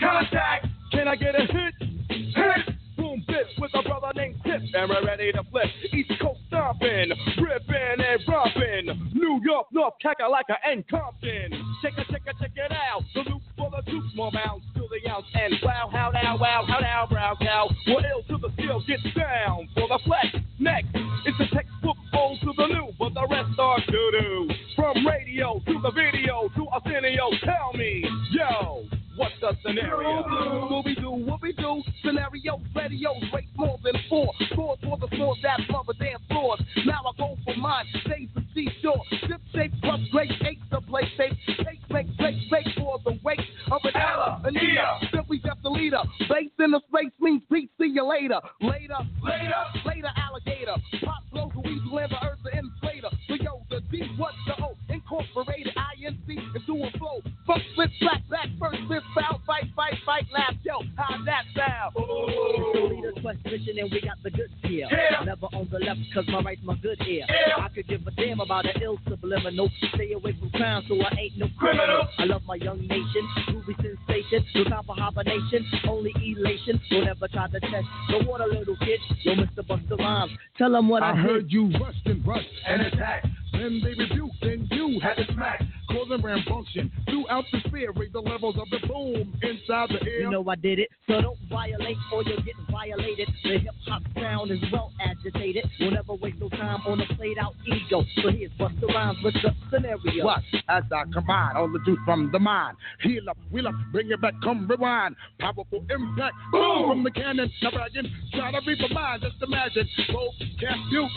Contact. Can I get a hit? Hit. Boom, bip with a brother and we're ready to flip. East Coast stomping, ripping and romping. New York, North Kakalaka, and Compton. Check it, check it, check it out. The loop for the troops, more bounds to the ounce. And wow, how now, wow, how now, brow cow. We're ill to the skill, get down for the flex. Next, it's a textbook old to the new, but the rest are doo doo. From radio to the video to Arsenio, tell me, yo. What's the scenario? What we do, what we do? Scenarios, radios, rate more than four. Scores for the scores that a dance floors. Now I go for mine, stays the seashore. Sip shape plus great eight the play safe. Take, make, break, break for the weight of an Ella, Anita. Simply just a leader. Base in the space means peace. See you later. Later, later, later, alligator. Pop flows, weasel and the earth, the inflator. So yo, the D, what's the O, incorporated INC into a flow. Flip, slack, back, first, flip, foul, fight, fight, fight, laugh, yo. How's that sound? It's the quest mission and we got the goods here. Yeah. Never on the left cause my right's my good ear. I could give a damn about an ill subliminal. Stay away from crime so I ain't no criminal. I love my young nation, movie sensation. No time for hibernation, only elation. Don't ever try to test the water, little kid. Yo, Mr. Busta Rhymes, tell them what I, I did. heard you rushed and rushed and attacked. Then they rebuked and you had to smack. Causing rambunctious throughout the sphere. Raise the levels of the boom inside the air. You know I did it, so don't violate or you'll get violated. The hip hop sound is well agitated. We'll never waste no time on a played out ego. So here's Busta Rhymes with the scenario. Watch as I combine all the juice from the mind. Heal up, wheel up, bring it back, come rewind. Powerful impact, boom from the cannon. Now bragging, try to read the mind, just imagine. Vocabulary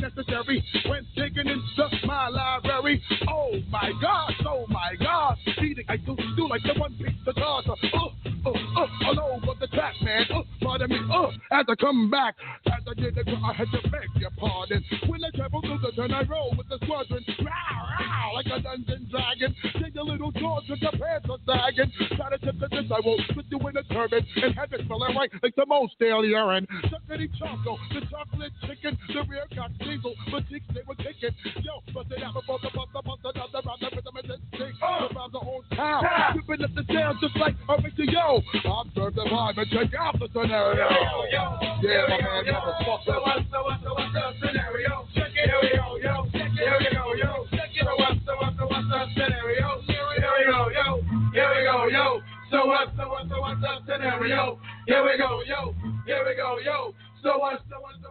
necessary when taken into my library. Oh my God, oh my God. Eating, I do, do like the one piece of salsa. Uh, uh, uh, all over the track, man. Uh, pardon me, uh, as I come back. As I did it, I had to beg your pardon. When I travel through the turn, I roll with the squadron. Row, row, like a dungeon dragon. Take a little jaws with your pants are sagging. Try to tip the this, I won't put you in a turban and have it smelling right like the most stale urine. Chuckity choco, the chocolate chicken, the rear cock diesel, the chicks they were kicking. Yo, bust it out before the bust the bust another round, the rhythm the stick. The rhymes are on town. Whipping up the sound just like a Yo. Observe the vibe and check out the scenario. Yeah, my man, motherfucker. So what's the, what's the, what's the scenario? Here we go, yo. Check it, here we go, yo. Check it, so what's the, what's the, what's the scenario? Here we go, yo. Here we go, yo. So what's the, what's the, what's the scenario? Here we go, yo. Here we go, yo. So what's the, what's the,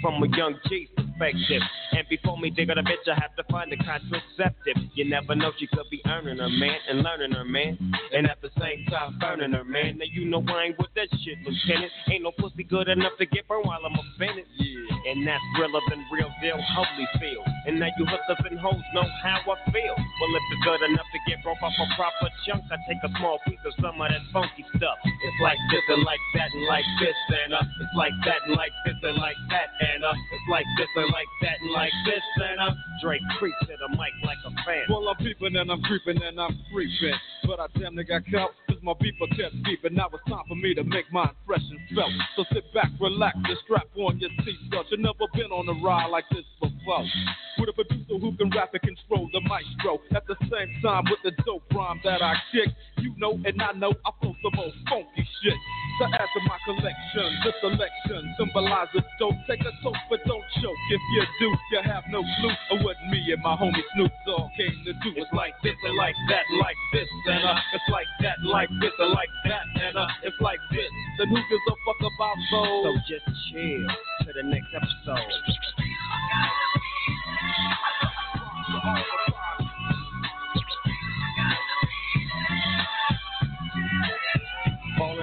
From a young G's perspective. And before me dig on a bitch, I have to find a contraceptive. You never know, she could be earning her man and learning her man. And at the same time, burning her man. Now you know I ain't with that shit, Lieutenant. Ain't no pussy good enough to get burned while I'm offended. Yeah. And that's realer than real deal, holy feel. And now you hookers and hoes know how I feel. Well, if it's good enough to get broke off a proper chunk, I take a small piece of some of that funky stuff. It's like this and like that and like this and uh, it's like that and like this and like that and uh, it's like this and like that and like this and uh, Dre creeps to the mic like a fan. Well, I'm peeping and I'm creeping and I'm creeping. But I damn near got caught cause my beeper kept beeping. Now it's time for me to make my impression felt. So sit back, relax, and strap on your seatbelt. You've never been on a ride like this before. With a producer who can rap and control the maestro. At the same time, with the dope rhyme that I kick. You know and I know I flow the most funky shit. To add to my collection, this selection symbolizes dope. Take a toast, but don't choke. If you do, you have no clue of what me and my homie Snoop Dogg came to do. It's like this and like that, like this and uh, it's like that, like this and like that and uh, it's like this. Then who gives a fuck about those? So just chill to the next episode.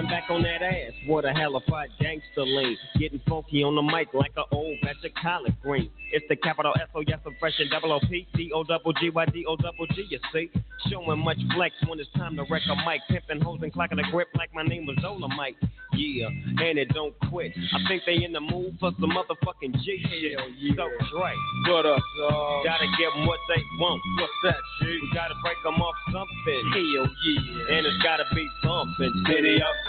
back on that ass, what a hellified gangster lean. Getting funky on the mic like an old batch of collard greens. It's the capital S O yes, I'm fresh and double O P D O double G Y D O double G. You see, showing much flex when it's time to wreck a mic, pimping hoes and clocking a grip like my name was Dolomite. Yeah, and it don't quit. I think they in the mood for some motherfucking G shit. Yeah. So Dre, What up, dog? gotta give them what they want. What's that, G? We gotta break them off something. Hell yeah. And it's gotta be something. City of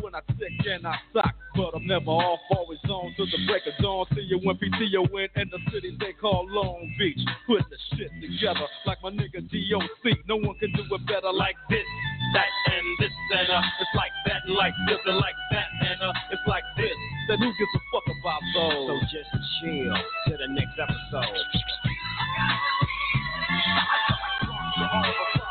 when I tick and I sock. But I'm never off, always on till the break of dawn. See you when PTO win in the city they call Long Beach. Put the shit together like my nigga DOC. No one can do it better like this, that, and this, and uh. It's like that, and like this, and like that, and uh. It's like this. Then who gives a fuck about those? So just chill to the next episode.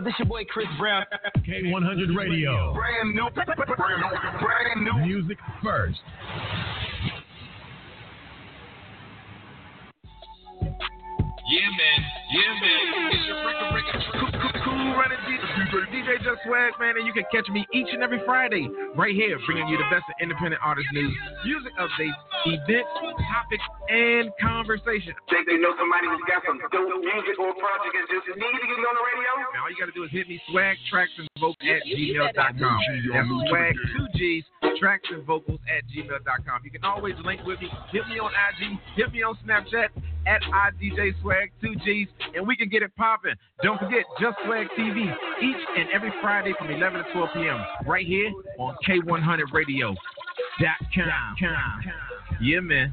up? This your boy Chris Brown. K100 Radio. Brand new, brand new, brand new. Music first. Yeah, man. Yeah, man. It's your record, record, cool, cool, cool running DJ, DJ Just Swag, man, and you can catch me each and every Friday right here, bringing you the best of independent artist news, music updates, events, topics, and conversation. Think they know somebody who's got some dope music or project and just need to get on the radio? Now, all you got to do is hit me, swag, tracks, and vocals at gmail.com. That's swag, two G's, tracks, and vocals at gmail.com. You can always link with me. Hit me on IG, hit me on Snapchat at IDJ Swag, two G's, and we can get it popping. Don't forget, Just Swag TV, each and every Friday from 11 to 12 p.m. right here on K100 Radio. Dot com. Yeah, man.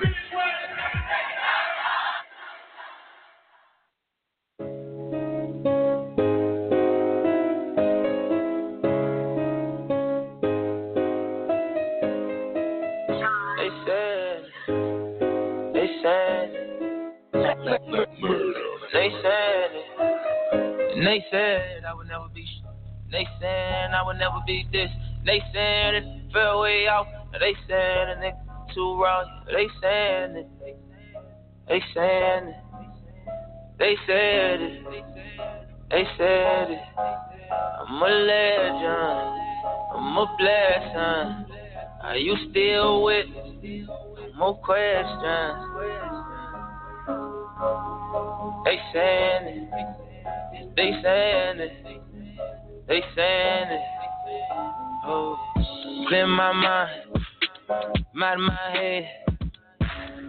They they said, and they said I would never be. They said I would never be this. They said it fell way off. They said a nigga too raw. They said it. They said it. They said it. They said it. I'm a legend. I'm a blessing. Are you still with? More questions. They saying it. They saying it. They saying it. Oh, clear my mind, mind of my head.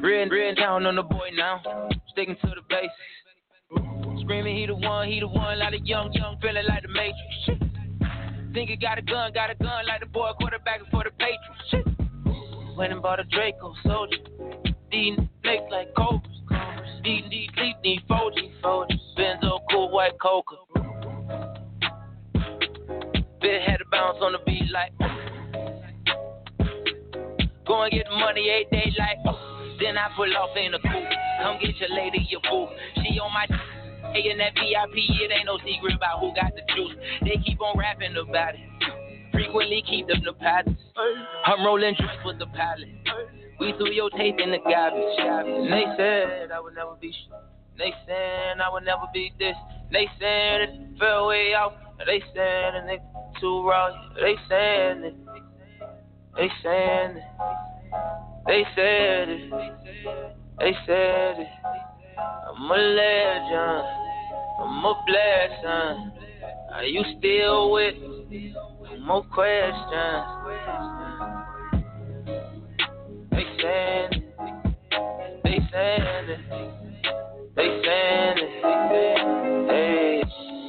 Red, red down on the boy now, sticking to the basics. Screaming, he the one, he the one, like a young, young, feeling like the Matrix. Think he got a gun, got a gun, like the boy quarterbacking for the Patriots. Went and bought a Draco soldier. These snakes like cobras. Deep, deep, deep, need Folgy. Benzo, cool white coca. Bit had to bounce on the beat like. Go and get the money eight day like. Then I pull off in a coupe. Come get your lady, your boo. She on my. Hey, in that VIP, it ain't no secret about who got the juice. They keep on rapping about it. Frequently keep them the patterns. I'm rolling drinks with the pallet. We threw your tape in the garbage. And they said I would never be. They said I would never be this. They said it fell way off. They said nigga too raw. They said it. They said it. They said it. They said it. I'm a legend. I'm a blessing. Are you still with me? More questions. They said it. They said it. They saying it. Hey,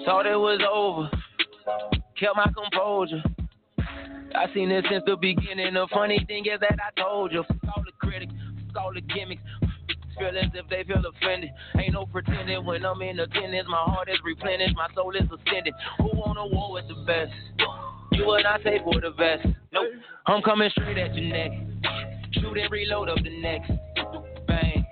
thought it was over. Kept my composure. I seen it since the beginning. The funny thing is that I told you, fuck all the critics, fuck all the gimmicks. Feelings if they feel offended. Ain't no pretending when I'm in attendance. My heart is replenished, my soul is ascending. Who want a war with the best? You and I take for the best. Nope, I'm coming straight at your neck. Shoot and reload up the next. Bang.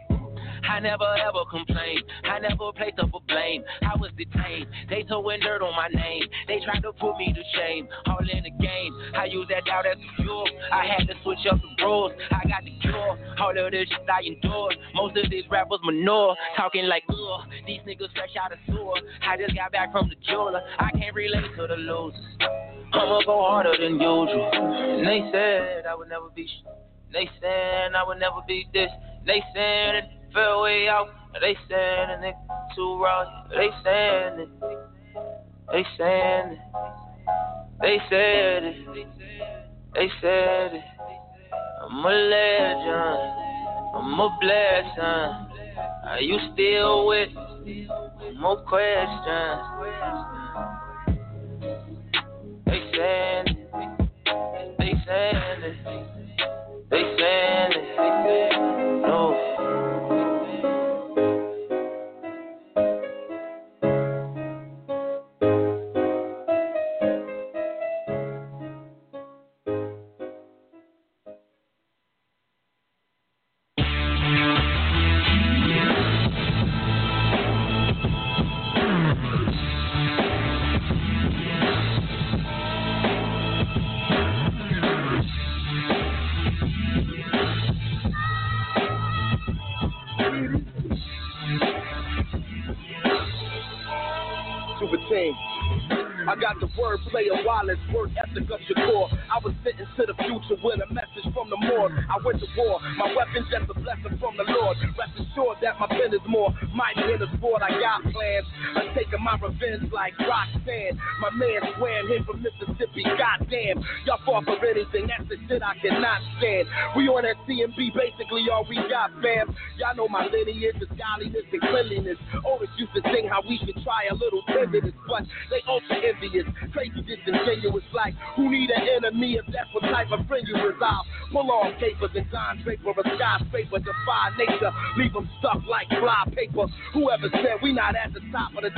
I never ever complained. I never placed up a blame. I was detained. They throwing dirt on my name. They tried to put me to shame. All in the game. I use that doubt as a fuel. I had to switch up the rules. I got the cure. All of this shit I endured. Most of these rappers manure. Talking like, ugh. These niggas fresh out of sewer. I just got back from the jeweler. I can't relate to the losers. I'ma go harder than usual. And they said I would never be. Sh- they said I would never be this. They said it fell way out. They said a nigga too raw. They said it. They said it. They said it. They said it. I'm a legend. I'm a blessing. Are you still with? More questions. They said it. They said it. They said it. No. Went to war, my weapons just a blessing from the Lord. Rest assured that my pen is more mighty than a sword. I got plans, I'm taking my revenge like Roxanne. My man swam him from Mississippi, goddamn. Y'all fought for anything, that's the shit I cannot stand. We on that CMB, basically all we got, fam. Y'all know my lineage is godliness and cleanliness. Always used to sing how we should try a little tenderness, but they ultra envious, crazy disingenuous. Like, who need an enemy if that's what type of friend you? I'll pull off capers and Don Draper, a skyscraper, defy nature, leave them stuck like fly paper. Whoever said we not at the top of the